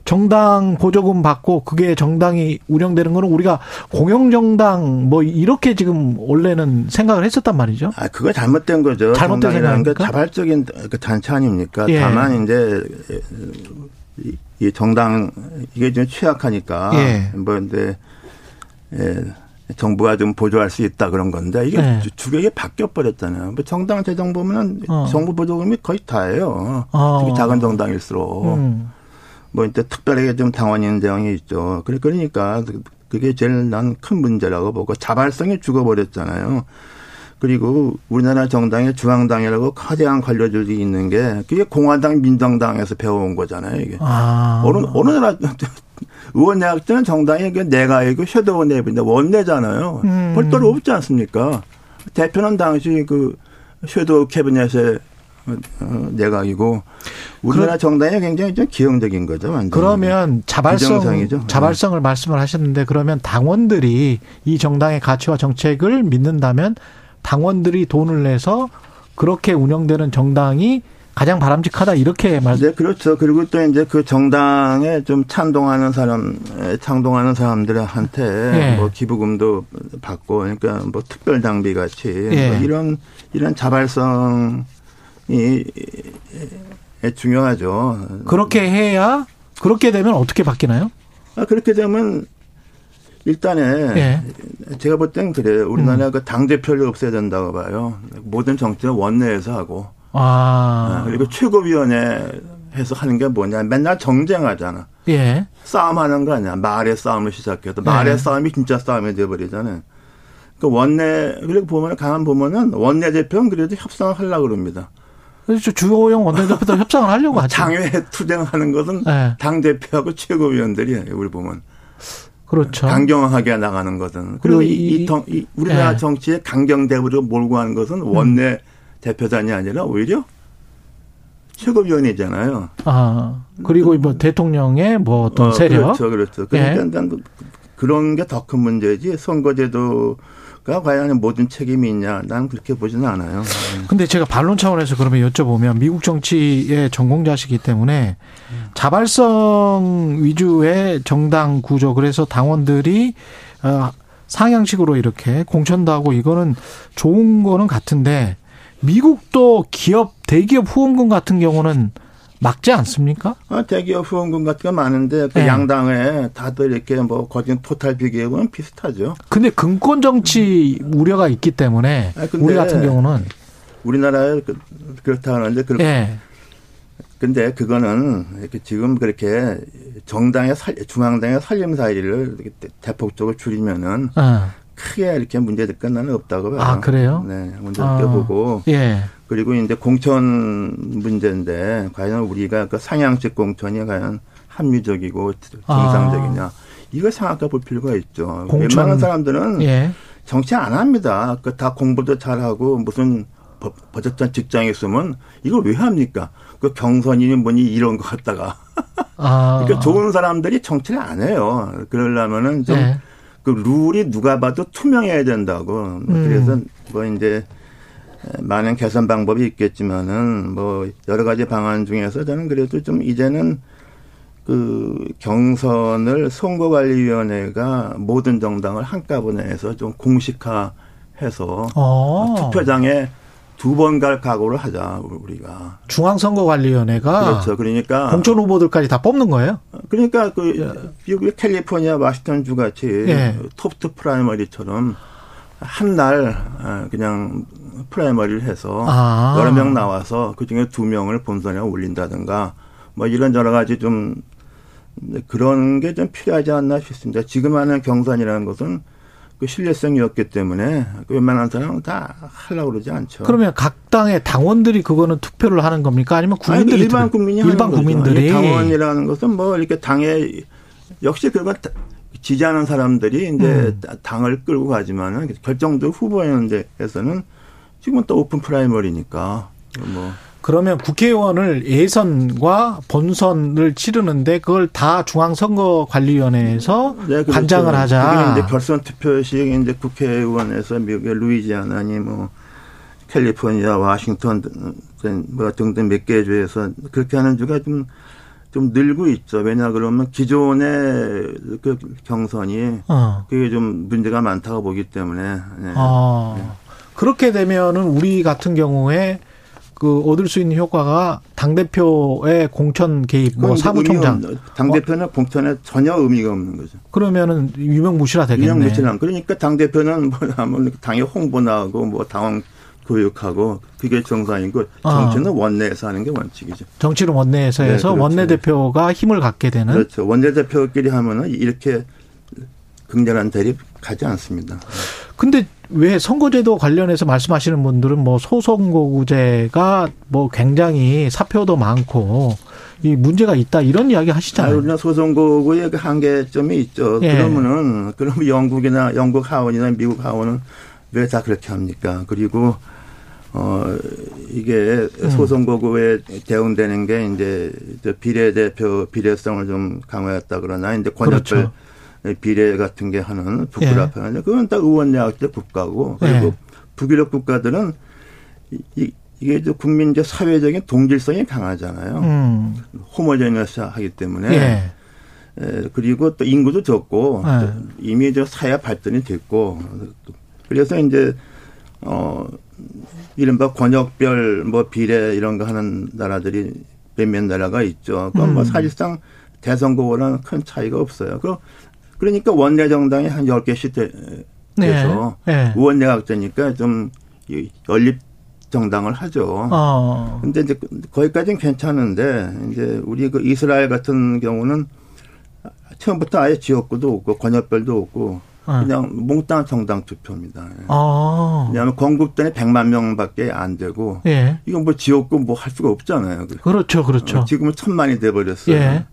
정당 보조금 받고 그게 정당이 운영되는 거는 우리가 공영정당 뭐 이렇게 지금 원래는 생각을 했었단 말이죠. 아, 그거 잘못된 거죠. 잘못된 생각입니까? 게 자발적인 그 단체 아닙니까? 예. 다만 이제 이 정당 이게 좀 취약하니까 예. 뭐 근데 예. 정부가 좀 보조할 수 있다 그런 건데 이게 네. 주객이 바뀌어 버렸잖아요. 뭐 정당 재정 보면은 어. 정부 보조금이 거의 다예요. 어. 특히 작은 정당일수록. 음. 뭐 이제 특별하게 좀 당원인 대응이 있죠. 그러니까 그게 제일 난 큰 문제라고 보고 자발성이 죽어버렸잖아요. 그리고 우리나라 정당의 중앙당이라고 거대한 관료들이 있는 게 그게 공화당 민정당에서 배워온 거잖아요. 이게 아. 어느 어느 나라 의원 내각제는 정당이 그 내가이고 섀도우 내부인데 원내잖아요. 음. 별도로 없지 않습니까? 대표는 당시 그 섀도우 캐비넷에 어, 내각이고 우리나라 정당이 굉장히 좀 기형적인 거죠. 완전히. 그러면 자발성 자발성을 네. 말씀을 하셨는데 그러면 당원들이 이 정당의 가치와 정책을 믿는다면 당원들이 돈을 내서 그렇게 운영되는 정당이 가장 바람직하다 이렇게 말. 네, 그렇죠. 그리고 또 이제 그 정당에 좀 찬동하는 사람, 창동하는 사람들한테 예. 뭐 기부금도 받고, 그러니까 뭐 특별 장비 같이 예. 뭐 이런 이런 자발성 이 중요하죠. 그렇게 해야 그렇게 되면 어떻게 바뀌나요? 아 그렇게 되면 일단에 예. 제가 볼 땐 그래요. 우리나라 음. 그당 대표를 없애야 된다고 봐요. 모든 정치는 원내에서 하고. 아. 아 그리고 최고위원회 해서 하는 게 뭐냐. 맨날 정쟁하잖아. 예. 싸움하는 거 아니야. 말의 싸움을 시작해서. 말의 예. 싸움이 진짜 싸움이 돼버리잖아요. 그 원내, 그리고 보면, 가만 보면은 원내 대표는 그래도 협상을 하려고 그럽니다. 주호영 원내대표도 협상을 하려고 하죠. 당회 투쟁하는 것은 네. 당 대표하고 최고위원들이에요. 우리 보면. 그렇죠. 강경하게 나가는 것은 그리고, 그리고 이, 이, 이, 우리나라 네. 정치에 강경 대우로 몰고 가는 것은 원내 음. 대표단이 아니라 오히려 최고위원이잖아요. 아 그리고 뭐 대통령의 뭐 어떤 어, 세력 그렇죠, 그렇죠. 그러니까 예. 그런 게 더 큰 문제지 선거제도 가 과연 모든 책임이 있냐? 나는 그렇게 보지는 않아요. 네. 근데 제가 반론 차원에서 그러면 여쭤보면 미국 정치의 전공자시기 때문에 자발성 위주의 정당 구조 그래서 당원들이 어, 상향식으로 이렇게 공천도 하고 이거는 좋은 거는 같은데 미국도 기업 대기업 후원금 같은 경우는 막지 않습니까? 아, 대기업 후원금 같은 거 많은데 그 네. 양당에 다들 이렇게 뭐 거진 토탈 비교하고는 비슷하죠. 근데 근권 정치 우려가 있기 때문에 아, 우리 같은 경우는 우리나라에 그, 그렇다 하는데 그렇 네. 근데 그거는 이렇게 지금 그렇게 정당의 살, 중앙당의 살림살이를 대폭적으로 줄이면은 어. 크게 이렇게 문제될 건 나는 없다고 봐요. 아, 그래요? 네, 문제될 아. 보고. 예. 그리고 이제 공천 문제인데 과연 우리가 그 상향식 공천이 과연 합리적이고 정상적이냐 아. 이걸 생각해 볼 필요가 있죠. 공천. 웬만한 사람들은 예. 정치 안 합니다. 그 다 공부도 잘하고 무슨 버젓한 직장에 있으면 이걸 왜 합니까? 그 경선이니 뭐니 이런 거 갖다가. 아. 그러니까 좋은 사람들이 정치를 안 해요. 그러려면은 좀그 네. 룰이 누가 봐도 투명해야 된다고. 음. 그래서 뭐 이제 많은 개선 방법이 있겠지만은 뭐 여러 가지 방안 중에서 저는 그래도 좀 이제는 그 경선을 선거관리위원회가 모든 정당을 한꺼번에 해서 좀 공식화해서 어. 투표장에 두 번 갈 각오를 하자 우리가 중앙선거관리위원회가 그렇죠 그러니까 공천 후보들까지 다 뽑는 거예요? 그러니까 그 예. 미국의 캘리포니아 워싱턴 주 같이 예. top two primary처럼 한 날 그냥 primary를 해서 아. 여러 명 나와서 그중에 두 명을 본선에 올린다든가 뭐 이런 여러 가지 좀 그런 게 좀 필요하지 않나 싶습니다. 지금 하는 경선이라는 것은 그 신뢰성이었기 때문에 그 웬만한 사람은 다 하려고 그러지 않죠. 그러면 각 당의 당원들이 그거는 투표를 하는 겁니까? 아니면 국민들이 아니, 일반 국민이 일반 국민들이 당원이라는 것은 뭐 이렇게 당에 역시 그건 지지하는 사람들이 이제 음. 당을 끌고 가지만은 결정적 후보였는데에서는 지금은 또 오픈 프라이머리니까 뭐. 그러면 국회의원을 예선과 본선을 치르는데 그걸 다 중앙선거관리위원회에서 네, 그렇죠. 관장을 하자. 이제 결선 투표식 이제 국회의원에서 미국의 루이지아나니 뭐 캘리포니아, 워싱턴 뭐 등등 몇 개 주에서 그렇게 하는 주가 좀좀 늘고 있죠. 왜냐 그러면 기존의 그 경선이 어. 그게 좀 문제가 많다고 보기 때문에. 네. 아. 네. 그렇게 되면은 우리 같은 경우에 그 얻을 수 있는 효과가 당 대표의 공천 개입, 뭐 사무총장, 당 대표는 공천에 전혀 의미가 없는 거죠. 그러면은 유명무실화 되겠네. 유명무실함. 그러니까 당 대표는 뭐 당의 홍보나 하고 뭐 당원 교육하고 그게 정상이고 정치는 아. 원내에서 하는 게 원칙이죠. 정치는 원내에서 해서 네, 그렇죠. 원내 대표가 힘을 갖게 되는. 그렇죠. 원내 대표끼리 하면은 이렇게 극렬한 대립 가지 않습니다. 근데 왜 선거제도 관련해서 말씀하시는 분들은 뭐 소선거구제가 뭐 굉장히 사표도 많고 이 문제가 있다 이런 이야기 하시잖아요. 우리나 소선거구의 그 한계점이 있죠. 예. 그러면은 그럼 영국이나 영국 하원이나 미국 하원은 왜 다 그렇게 합니까? 그리고 어 이게 음. 소선거구에 대응되는 게 이제 비례 대표 비례성을 좀 강화했다 그러나 이제 권역별 그렇죠. 비례 같은 게 하는 북유럽 예. 그건 다 의원야학제 국가고 그리고 예. 북유럽 국가들은 이, 이게 이제 국민적 사회적인 동질성이 강하잖아요. 음. 호모제니어스 하기 때문에. 예. 에, 그리고 또 인구도 적고 예. 이미 저 사회 발전이 됐고 그래서 이제 어 이른바 권역별 뭐 비례 이런 거 하는 나라들이 몇몇 나라가 있죠. 그건 뭐 음. 뭐 사실상 대선거와는 큰 차이가 없어요. 그 그러니까 원내 정당이 한 10개씩 돼, 서 네. 네. 의원 내각제니까 좀 연립 정당을 하죠. 어. 근데 이제 거기까지는 괜찮은데 이제 우리 그 이스라엘 같은 경우는 처음부터 아예 지역구도 없고 권역별도 없고 어. 그냥 몽땅 정당 투표입니다. 어. 왜냐하면 건국단이 100만 명밖에 안 되고 예. 이건 뭐 지역구 뭐 할 수가 없잖아요. 그렇죠, 그렇죠. 어, 지금은 천만이 돼 버렸어요. 예.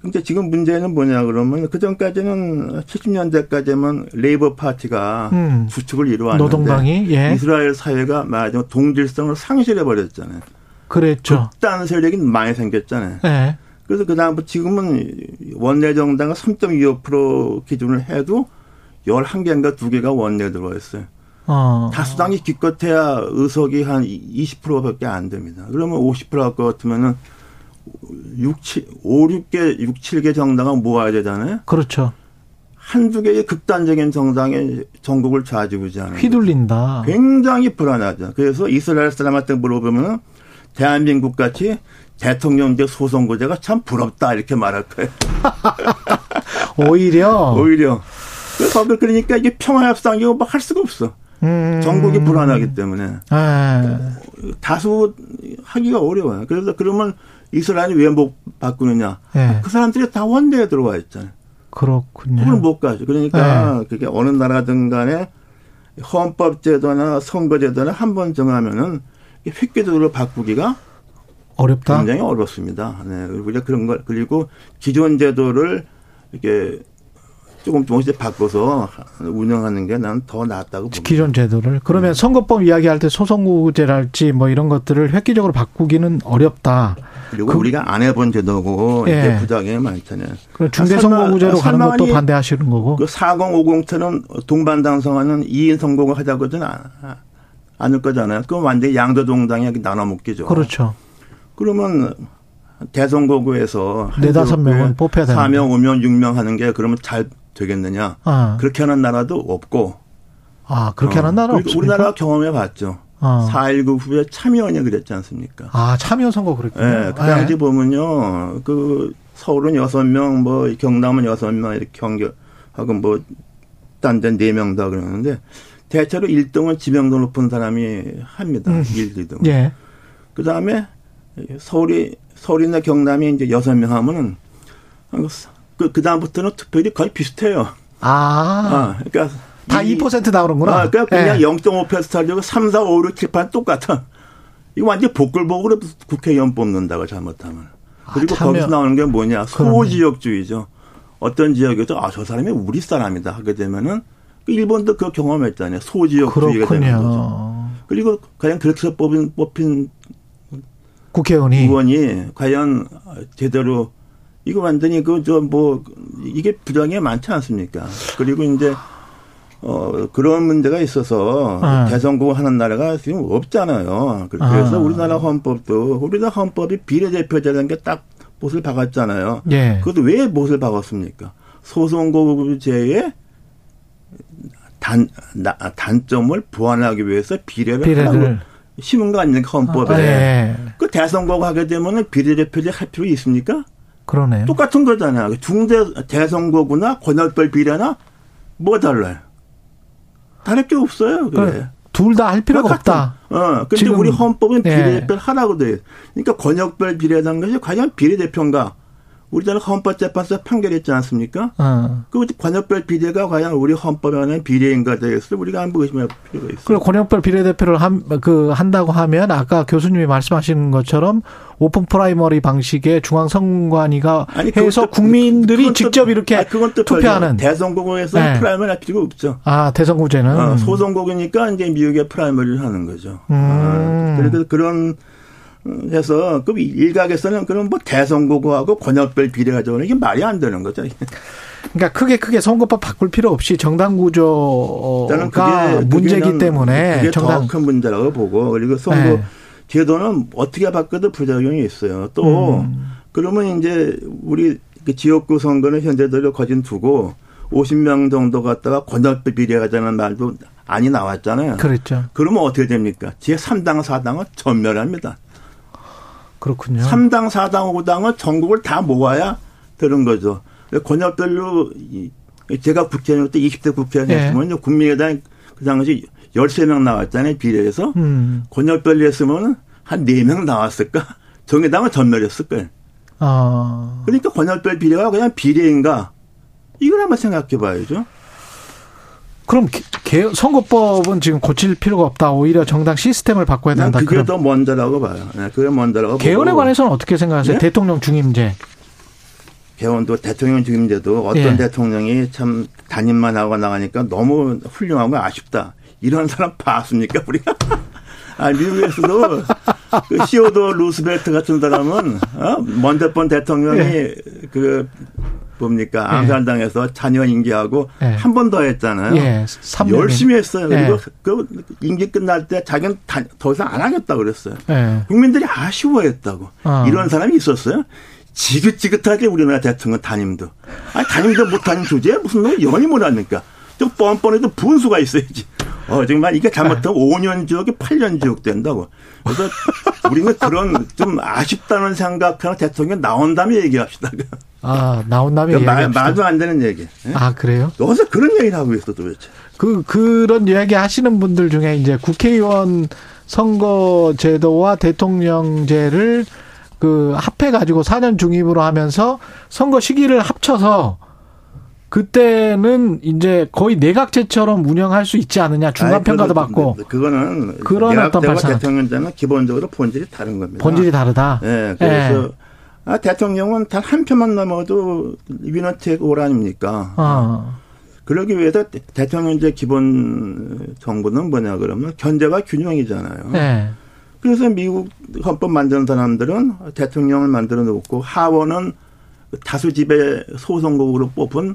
근데 지금 문제는 뭐냐 그러면 그 전까지는 70년대까지면 레이버 파티가 음. 주축을 이루었는데 노동당이 예. 이스라엘 사회가 말하자면 동질성을 상실해 버렸잖아요. 그랬죠. 극단 세력이 많이 생겼잖아요. 네. 그래서 그 다음부터 지금은 원내 정당가 3.25% 기준을 해도 11개인가 2개가 원내 들어와 있어요. 어. 다수당이 기껏해야 의석이 한 20%밖에 안 됩니다. 그러면 50%할 것 같으면은 6, 7, 5, 6개, 6, 7개 정당은 모아야 되잖아요. 그렇죠. 한두 개의 극단적인 정당의 전국을 좌지우지하는. 휘둘린다. 굉장히 불안하죠. 그래서 이스라엘 사람한테 물어보면 대한민국 같이 대통령제 소선거제가 참 부럽다 이렇게 말할 거예요. 오히려 오히려 그래서 그러니까 이게 평화협상이고 막 할 수가 없어. 음. 전국이 불안하기 때문에 아. 다수 하기가 어려워요. 그래서 그러면 이스라엘이 왜 못 바꾸느냐? 네. 그 사람들이 다 원내에 들어와 있잖아요. 그렇군요. 그걸 못 가죠. 그러니까 네. 그게 어느 나라든 간에 헌법 제도나 선거 제도나 한 번 정하면은 획기적으로 바꾸기가 어렵다. 굉장히 어렵습니다. 네. 우리가 그런 걸 그리고 기존 제도를 이렇게 조금 조금씩 바꿔서 운영하는 게난더 낫다고 봅니다. 기존 제도를 그러면 네. 선거법 이야기할 때 소선거제랄지 뭐 이런 것들을 획기적으로 바꾸기는 어렵다. 그리고 그, 우리가 안 해본 제도고 예. 이게 부작용이 많잖아요. 그 중대선거구제로 가는 것도 반대하시는 거고. 그 4050처럼 동반당선거는 2인 선거를 하자고는 않을 거잖아요. 그럼 완전히 양도동당이 나눠 먹기죠. 그렇죠. 그러면 대선거구에서 네 다섯 명은 뽑혀야 되는 4명, 5명, 6명 하는 게 그러면 잘 되겠느냐? 아. 그렇게 하는 나라도 없고. 아, 그렇게 어. 하는 나라 없습니까? 우리나라가 경험해 봤죠. 어. 4.19 후에 참여연이 그랬지 않습니까? 아, 참여 선거 그랬군요. 네, 그 당시 네. 보면요. 그 서울은 6명, 뭐 경남은 6명 이렇게 경기하고 뭐 딴데 4명 다 그러는데 대체로 1등은 지명도 높은 사람이 합니다. 음. 1, 2등. 예. 그 다음에 서울이 서울이나 경남이 이제 6명 하면은 그, 그 다음부터는 투표율이 거의 비슷해요. 아. 아 그러니까 다 2% 나오는구나. 아, 그러니까 그냥 네. 0.5% 하려고 3, 4, 5, 6, 7, 8 똑같아. 이거 완전 복글복으로 국회의원 뽑는다고 잘못하면. 그리고 아, 거기서 나오는 게 뭐냐. 소지역주의죠. 어떤 지역에서 아, 저 사람이 우리 사람이다 하게 되면은 그 일본도 그 경험했잖아요. 소지역주의가 되는 거죠. 그리고 과연 그렇게 해서 뽑힌, 뽑힌 국회의원이 의원이 과연 제대로 이거 완전히 그 저 뭐 이게 부정이 많지 않습니까? 그리고 이제 어, 그런 문제가 있어서 네. 대선거 하는 나라가 지금 없잖아요. 그래서 아. 우리나라 헌법도 우리나라 헌법이 비례대표제라는 게 딱 못을 박았잖아요. 예. 그것도 왜 못을 박았습니까? 소선거제의 단, 나, 단점을 보완하기 위해서 비례를, 비례를. 심은 거 아닙니까, 헌법에. 아, 예. 그 대선거 하게 되면은 비례대표제 할 필요 있습니까? 그러네요. 똑같은 거잖아요. 중대 대선거구나 권역별 비례나 뭐가 달라요? 다를 게 없어요. 그래. 둘다 할 필요가 없다. 어. 근데 우리 헌법은 예. 비례대표를 예. 하라고 돼. 그러니까 권역별 비례라는 것이 과연 비례대표인가? 우리나라 헌법재판소 판결했지 않습니까? 어. 그 권역별 비례가 과연 우리 헌법에 하는 비례인가 되겠어 우리가 한번 의심할 필요가 있어요. 그리고 권역별 비례대표를 한, 그, 한다고 하면 아까 교수님이 말씀하시는 것처럼 open primary 방식의 중앙선관위가 아니, 해서 그것도, 국민들이 그것도, 직접 이렇게 아니, 투표하는 대선거구에서 네. primary 할 필요가 없죠. 아 대선거구제는 어, 소선거구니까 이제 미국의 primary를 하는 거죠. 음. 아, 그래서 그런 해서 그 일각에서는 그럼 뭐 대선거구하고 권역별 비례가 저는 이게 말이 안 되는 거죠. 그러니까 크게 크게 선거법 바꿀 필요 없이 정당 구조가 그게, 문제기 때문에 그게 정당 큰 문제라고 보고 그리고 선거 네. 제도는 어떻게 바꿔도 부작용이 있어요. 또 음. 그러면 이제 우리 그 지역구 선거는 현재대로 거진 두고 50명 정도 갖다가 권역별 비례 가자는 말도 아니 나왔잖아요. 그렇죠. 그러면 어떻게 됩니까? 제 3당, 4당은 전멸합니다. 그렇군요. 3당, 4당, 5당은 전국을 다 모아야 되는 거죠. 권역별로 제가 국회의원 때 20대 국회의원이었으면 네. 국민의당 그 당시 13명 나왔잖아요. 비례해서. 음. 권역별로 했으면 한 4명 나왔을까? 정의당은 전멸했을 거예요. 아. 그러니까 권역별 비례가 그냥 비례인가? 이걸 한번 생각해 봐야죠. 그럼 개, 선거법은 지금 고칠 필요가 없다. 오히려 정당 시스템을 바꿔야 된다. 그게 더 먼저라고 봐요. 네, 그게 먼저라고 개헌에 보고. 관해서는 어떻게 생각하세요? 네? 대통령 중임제. 개헌도 대통령 중임제도 어떤 예. 대통령이 참 단임만 하고 나가니까 너무 훌륭하고 아쉽다. 이런 사람 봤습니까 우리가? 아, 미국에서도 그 시오도 루스벨트 같은 사람은 어? 먼저 번 대통령이 네. 그 뭡니까 예. 암살당해서 자녀 임기하고 예. 한번 더 했잖아요. 예. 열심히 했어요. 예. 그리고 그 임기 끝날 때 자기는 더 이상 안 하겠다 그랬어요. 예. 국민들이 아쉬워했다고. 어. 이런 사람이 있었어요. 지긋지긋하게 우리나라 대통령 담임도. 아니 담임도 못하는 주제에 무슨 너 연이 뭐합니까? 좀 뻔뻔해도 분수가 있어야지. 어, 정말 이게 잘못하면 5년 지역이 8년 지역 된다고. 그래서 우리는 그런 좀 아쉽다는 생각하는 대통령 나온 다음에 얘기합시다. 아, 나온 다음에 그러니까 얘기합시다. 말도 안 되는 얘기. 네? 아, 그래요? 어디서 그런 얘기를 하고 있어 도대체. 그, 그런 이야기 하시는 분들 중에 이제 국회의원 선거제도와 대통령제를 그 합해가지고 4년 중립으로 하면서 선거 시기를 합쳐서 그때는 이제 거의 내각제처럼 운영할 수 있지 않느냐 중간 평가도 받고 그거는 그런 어떤 발상 대통령제는 기본적으로 본질이 다른 겁니다. 본질이 다르다. 네, 그래서 네. 아, 대통령은 단 한 표만 넘어도 위너텍 올 아닙니까? 아. 그러기 위해서 대통령제 기본 정부는 뭐냐 그러면 견제와 균형이잖아요. 네. 그래서 미국 헌법 만드는 사람들은 대통령을 만들어 놓고 하원은 다수 집의 소선거구로 뽑은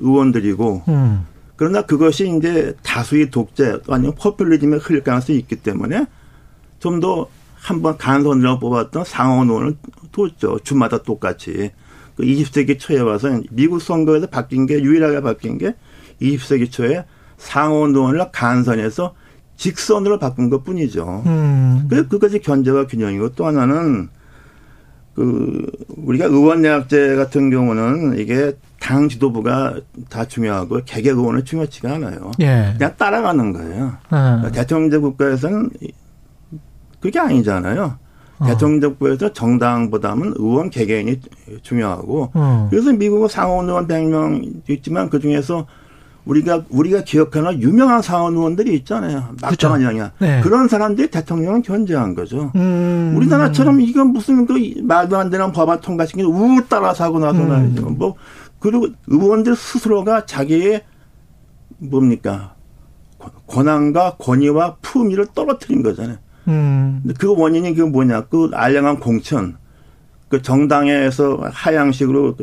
의원들이고 음. 그러나 그것이 이제 다수의 독재 아니면 포퓰리즘에 흘릴 가능성이 있기 때문에 좀 더 한번 간선으로 뽑았던 상원 의원을 뒀죠. 주마다 똑같이. 그 20세기 초에 와서 미국 선거에서 바뀐 게 유일하게 바뀐 게 20세기 초에 상원 의원을 간선해서 직선으로 바꾼 것 뿐이죠. 음. 그래서 그것이 견제와 균형이고 또 하나는 그 우리가 의원 내각제 같은 경우는 이게 당 지도부가 다 중요하고 개개 의원은 중요치가 않아요. 예. 그냥 따라가는 거예요. 예. 대통령제 국가에서는 그게 아니잖아요. 어. 대통령제국에서 정당보다는 의원 개개인이 중요하고 어. 그래서 미국은 상원 의원 100명 있지만 그 중에서 우리가 우리가 기억하는 유명한 상원 의원들이 있잖아요. 막강한 영향. 네. 그런 사람들이 대통령을 견제한 거죠. 음. 우리나라처럼 이건 무슨 그 말도 안 되는 법안 통과시킨 우 따라서 하고 나서 음. 뭐 그리고 의원들 스스로가 자기의 뭡니까 권한과 권위와 품위를 떨어뜨린 거잖아요. 음. 그 원인이 그 뭐냐 그 알량한 공천 그 정당에서 하향식으로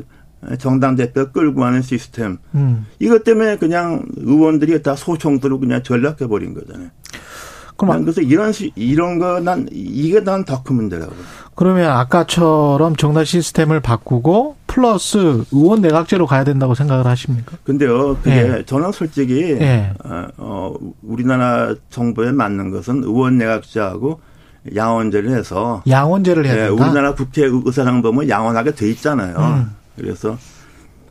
정당 대표 끌고 가는 시스템. 음. 이것 때문에 그냥 의원들이 다 소총들로 그냥 전락해 버린 거잖아요. 그럼 그래서 이런 시, 이런 거 난 이게 난 더 큰 문제라고. 그러면 아까처럼 정당 시스템을 바꾸고 플러스 의원 내각제로 가야 된다고 생각을 하십니까? 근데요, 그게 예. 저는 솔직히 예. 어, 어, 우리나라 정부에 맞는 것은 의원 내각제하고 양원제를 해서 양원제를 해야 예, 된다. 우리나라 국회 의사당 보면 양원하게 돼 있잖아요. 음. 그래서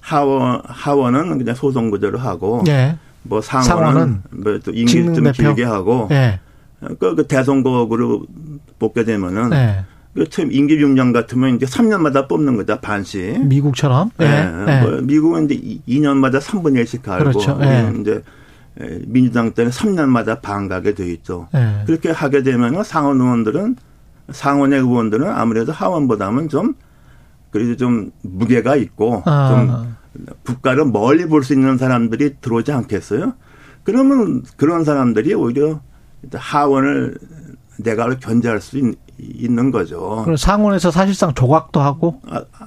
하원 하원은 그냥 소송 구제로 하고 예. 뭐 상원은, 상원은 뭐또 임기 좀 대표. 길게 하고 예. 그, 그 대선거구로 뽑게 되면은 예. 그 처음 임기 6년 같으면 이제 3년마다 뽑는 거다 반씩. 미국처럼. 예. 예. 뭐 미국은 이제 2년마다 3분의 1씩 갈고 그렇죠. 예. 이제 민주당 때는 3년마다 반 가게 돼 있죠. 예. 그렇게 하게 되면 상원 의원들은 상원의 의원들은 아무래도 하원보다는 좀 그래도 좀 무게가 있고 아. 좀 국가를 멀리 볼 수 있는 사람들이 들어오지 않겠어요? 그러면 그런 사람들이 오히려 하원을 내가를 견제할 수 있, 는 거죠. 그럼 상원에서 사실상 조각도 하고?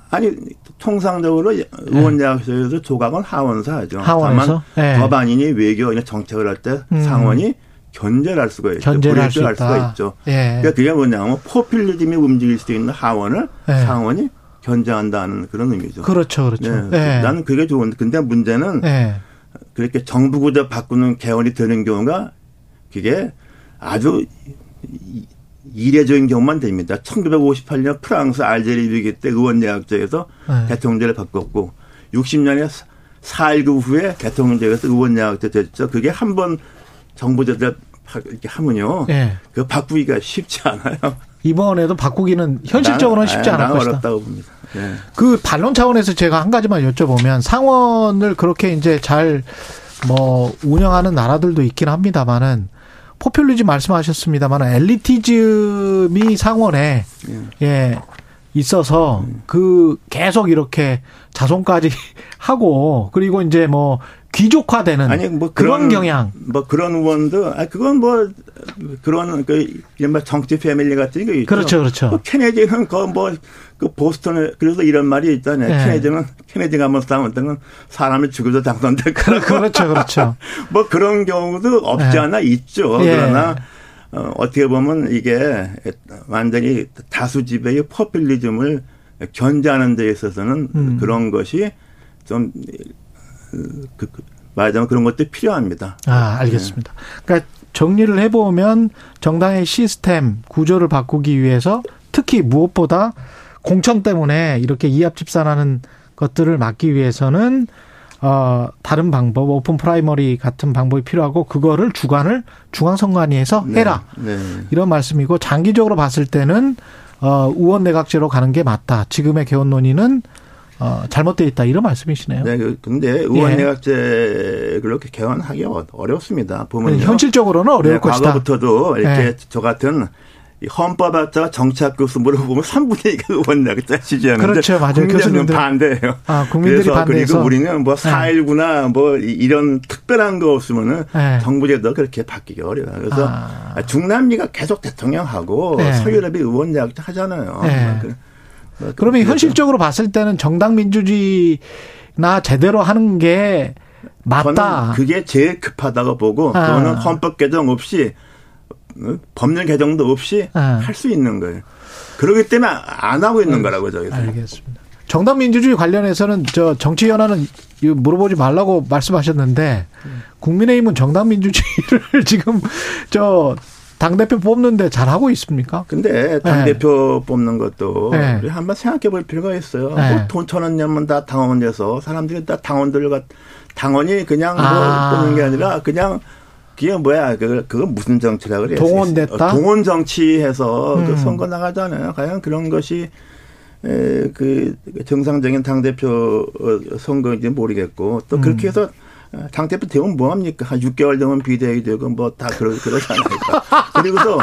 아, 니 통상적으로 의원야학에서 네. 조각은 하원에서 하죠. 하원에서? 다만 네. 법안이니 외교 정책을 할때 음. 상원이 견제를 할 수가 있죠. 견제를 할, 수 할 수가 있죠. 예. 그러니까 그게 뭐냐면 포퓰리즘이 움직일 수 있는 하원을 예. 상원이 견제한다는 그런 의미죠. 그렇죠, 그렇죠. 네. 네. 나는 그게 좋은데, 근데 문제는 네. 그렇게 정부 구조 바꾸는 개헌이 되는 경우가 그게 아주 이례적인 경우만 됩니다. 1958년 프랑스 알제리 위기 때 의원 내각제에서 네. 대통령제를 바꿨고 60년에 4.19 후에 대통령제에서 의원 내각제 됐죠. 그게 한 번 정부 제대 이렇게 하면요. 네. 그 바꾸기가 쉽지 않아요. 이번에도 바꾸기는 현실적으로는 쉽지 않을 것이다. 어렵다고 봅니다. 네. 그 반론 차원에서 제가 한 가지만 여쭤보면 상원을 그렇게 이제 잘 뭐 운영하는 나라들도 있긴 합니다만은 포퓰리즘 말씀하셨습니다만 엘리티즘이 상원에 예, 예 있어서 음. 그 계속 이렇게 자손까지 하고 그리고 이제 뭐 귀족화되는 아니 뭐 그런, 그런, 경향 뭐 그런 의원도 아 그건 뭐 그런 그 이른바 정치 패밀리 같은 게 있죠. 그렇죠, 그렇죠. 뭐 케네디는 그뭐 그 보스턴에 그래서 이런 말이 있잖아요. 네. 케네디는 케네디가 한번 싸우면 때는 사람을 죽여도 당선될 거라 그렇죠, 그렇죠. 뭐 그런 경우도 없지 네. 않아 있죠. 예. 그러나 어, 어떻게 보면 이게 완전히 다수 지배의 포퓰리즘을 견제하는 데 있어서는 음. 그런 것이 좀 그, 그, 말하자면 그런 것도 필요합니다. 아, 알겠습니다. 네. 그러니까 정리를 해보면 정당의 시스템 구조를 바꾸기 위해서 특히 무엇보다 공천 때문에 이렇게 이합 집산하는 것들을 막기 위해서는 어 다른 방법 open primary 같은 방법이 필요하고 그거를 주관을 중앙선관위에서 네. 해라 네. 네. 이런 말씀이고 장기적으로 봤을 때는 어 의원 내각제로 가는 게 맞다 지금의 개헌 논의는 어, 잘못되어 있다 이런 말씀이시네요. 네, 그, 근데 의원 내각제 그렇게 개헌하기 어렵습니다. 보면 현실적으로는 어려울 네, 것이다. 과거부터도 이렇게 네. 저 같은 헌법 학자 정치학 교수 물어보면 3분의 2가 의원 내각제 지지하는데 그렇죠, 맞아요. 국민들은 반대예요. 아, 국민들이 그래서 반대해서. 그리고 우리는 뭐 4.19나 네. 뭐 이런 특별한 거 없으면은 네. 정부 제도 그렇게 바뀌기 어려워요. 그래서 아. 중남미가 계속 대통령하고 네. 서유럽이 의원 내각제 하잖아요. 네. 그뭐 그러면 현실적으로 봤을 때는 정당 민주주의나 제대로 하는 게 맞다. 그게 제일 급하다고 보고 아. 그거는 헌법 개정 없이 어? 법률 개정도 없이 아. 할수 있는 거예요. 그러기 때문에 안 하고 있는 음. 거라고 저기서. 알겠습니다. 정당 민주주의 관련해서는 저 정치 현안은 물어보지 말라고 말씀하셨는데 국민의힘은 정당 민주주의를 지금 저 당대표 뽑는데 잘 하고 있습니까? 근데 당대표 네. 뽑는 것도 네. 우리 한번 생각해 볼 필요가 있어요. 네. 뭐돈천 원 내면 다 당원 돼서 사람들이 다 당원들 과 당원이 그냥 뭐 아. 뽑는 게 아니라 그냥 그게 뭐야? 그, 그건 무슨 정치라 그래요? 동원됐다? 동원 정치해서 그 음. 그 선거 나가잖아요. 과연 그런 것이 에, 그 정상적인 당 대표 선거인지 모르겠고 또 그렇게 음. 해서 당 대표 되면 뭐 합니까? 한 6개월 되면 비대위 되고 뭐 다 그러, 그러잖아요. 그리고서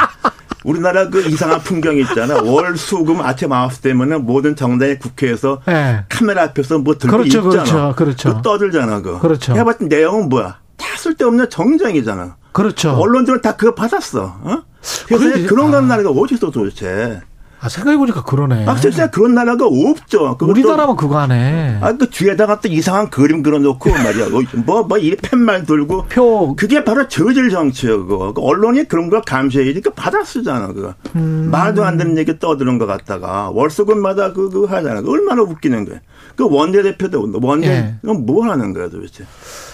우리나라 그 이상한 풍경이 있잖아. 월, 수, 금 아침 9시 되면은 모든 정당의 국회에서 네. 카메라 앞에서 뭐 들고 그렇죠, 있잖아. 그렇죠. 그렇죠. 그 떠들잖아. 그. 그렇죠. 해봤던 내용은 뭐야? 다 쓸데없는 정쟁이잖아. 그렇죠. 언론들은 다 그거 받았어. 어? 그래서 그런 건 아. 나라가 어디서 도대체. 아, 생각해보니까 그러네. 아, 진짜 그런 나라가 없죠. 우리나라만 그거 하네. 아, 그 뒤에다가 또 이상한 그림 그려놓고 말이야. 뭐, 뭐, 이 팻말 들고. 표. 그게 바로 저질 정치예요, 그거. 그 언론이 그런 걸 감시해야지. 그 받아 쓰잖아, 그거. 음. 말도 안 되는 얘기 떠드는 것 같다가. 월수금마다 그, 그 하잖아. 그 얼마나 웃기는 거야. 그 원내대표도, 원내, 예. 뭐 하는 거야, 도대체.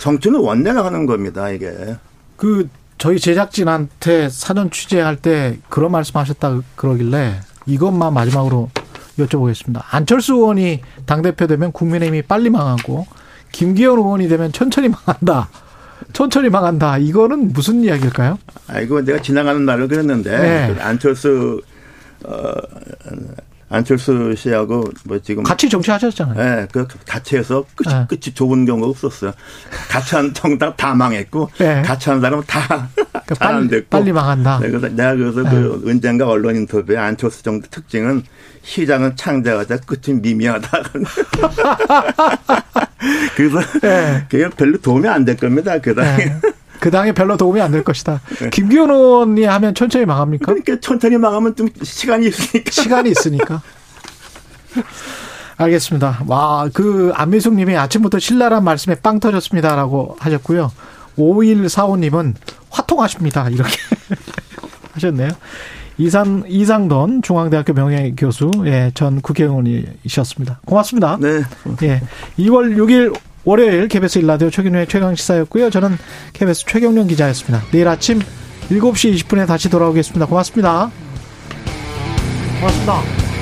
정치는 원내가 하는 겁니다, 이게. 그, 저희 제작진한테 사전 취재할 때 그런 말씀 하셨다 그러길래 이것만 마지막으로 여쭤보겠습니다. 안철수 의원이 당대표 되면 국민의힘이 빨리 망하고 김기현 의원이 되면 천천히 망한다. 천천히 망한다. 이거는 무슨 이야기일까요? 아, 이거 내가 지나가는 말을 그랬는데 네. 그 안철수 어 안철수 씨하고 뭐 지금 같이 정치하셨잖아요. 네, 그 같이 해서 끝이 네. 끝이 좁은 경우가 없었어요. 같이 한 정당 다 망했고 네. 같이 한 사람은 다 그러니까 빨리, 됐고. 빨리 망한다. 네, 그래서 내가 그래서 네. 그 언젠가 언론 인터뷰에 안철수 정도 특징은 시장은 창대하자 끝은 미미하다. 그래서 네. 그게 별로 도움이 안 될 겁니다. 그 당에. 네. 그 당에 별로 도움이 안 될 것이다. 네. 김기현 의원이 하면 천천히 망합니까? 그러니까 천천히 망하면 좀 시간이 있으니까. 시간이 있으니까. 알겠습니다. 와, 그 안미숙 님이 아침부터 신랄한 말씀에 빵 터졌습니다라고 하셨고요. 5145 님은 화통하십니다. 이렇게 하셨네요. 이상, 이상돈 중앙대학교 명예 교수, 예, 전 국회의원이셨습니다. 고맙습니다. 네. 예. 2월 6일 월요일 KBS 일라디오 최경련의 최강시사였고요. 저는 KBS 최경련 기자였습니다. 내일 아침 7시 20분에 다시 돌아오겠습니다. 고맙습니다. 고맙습니다.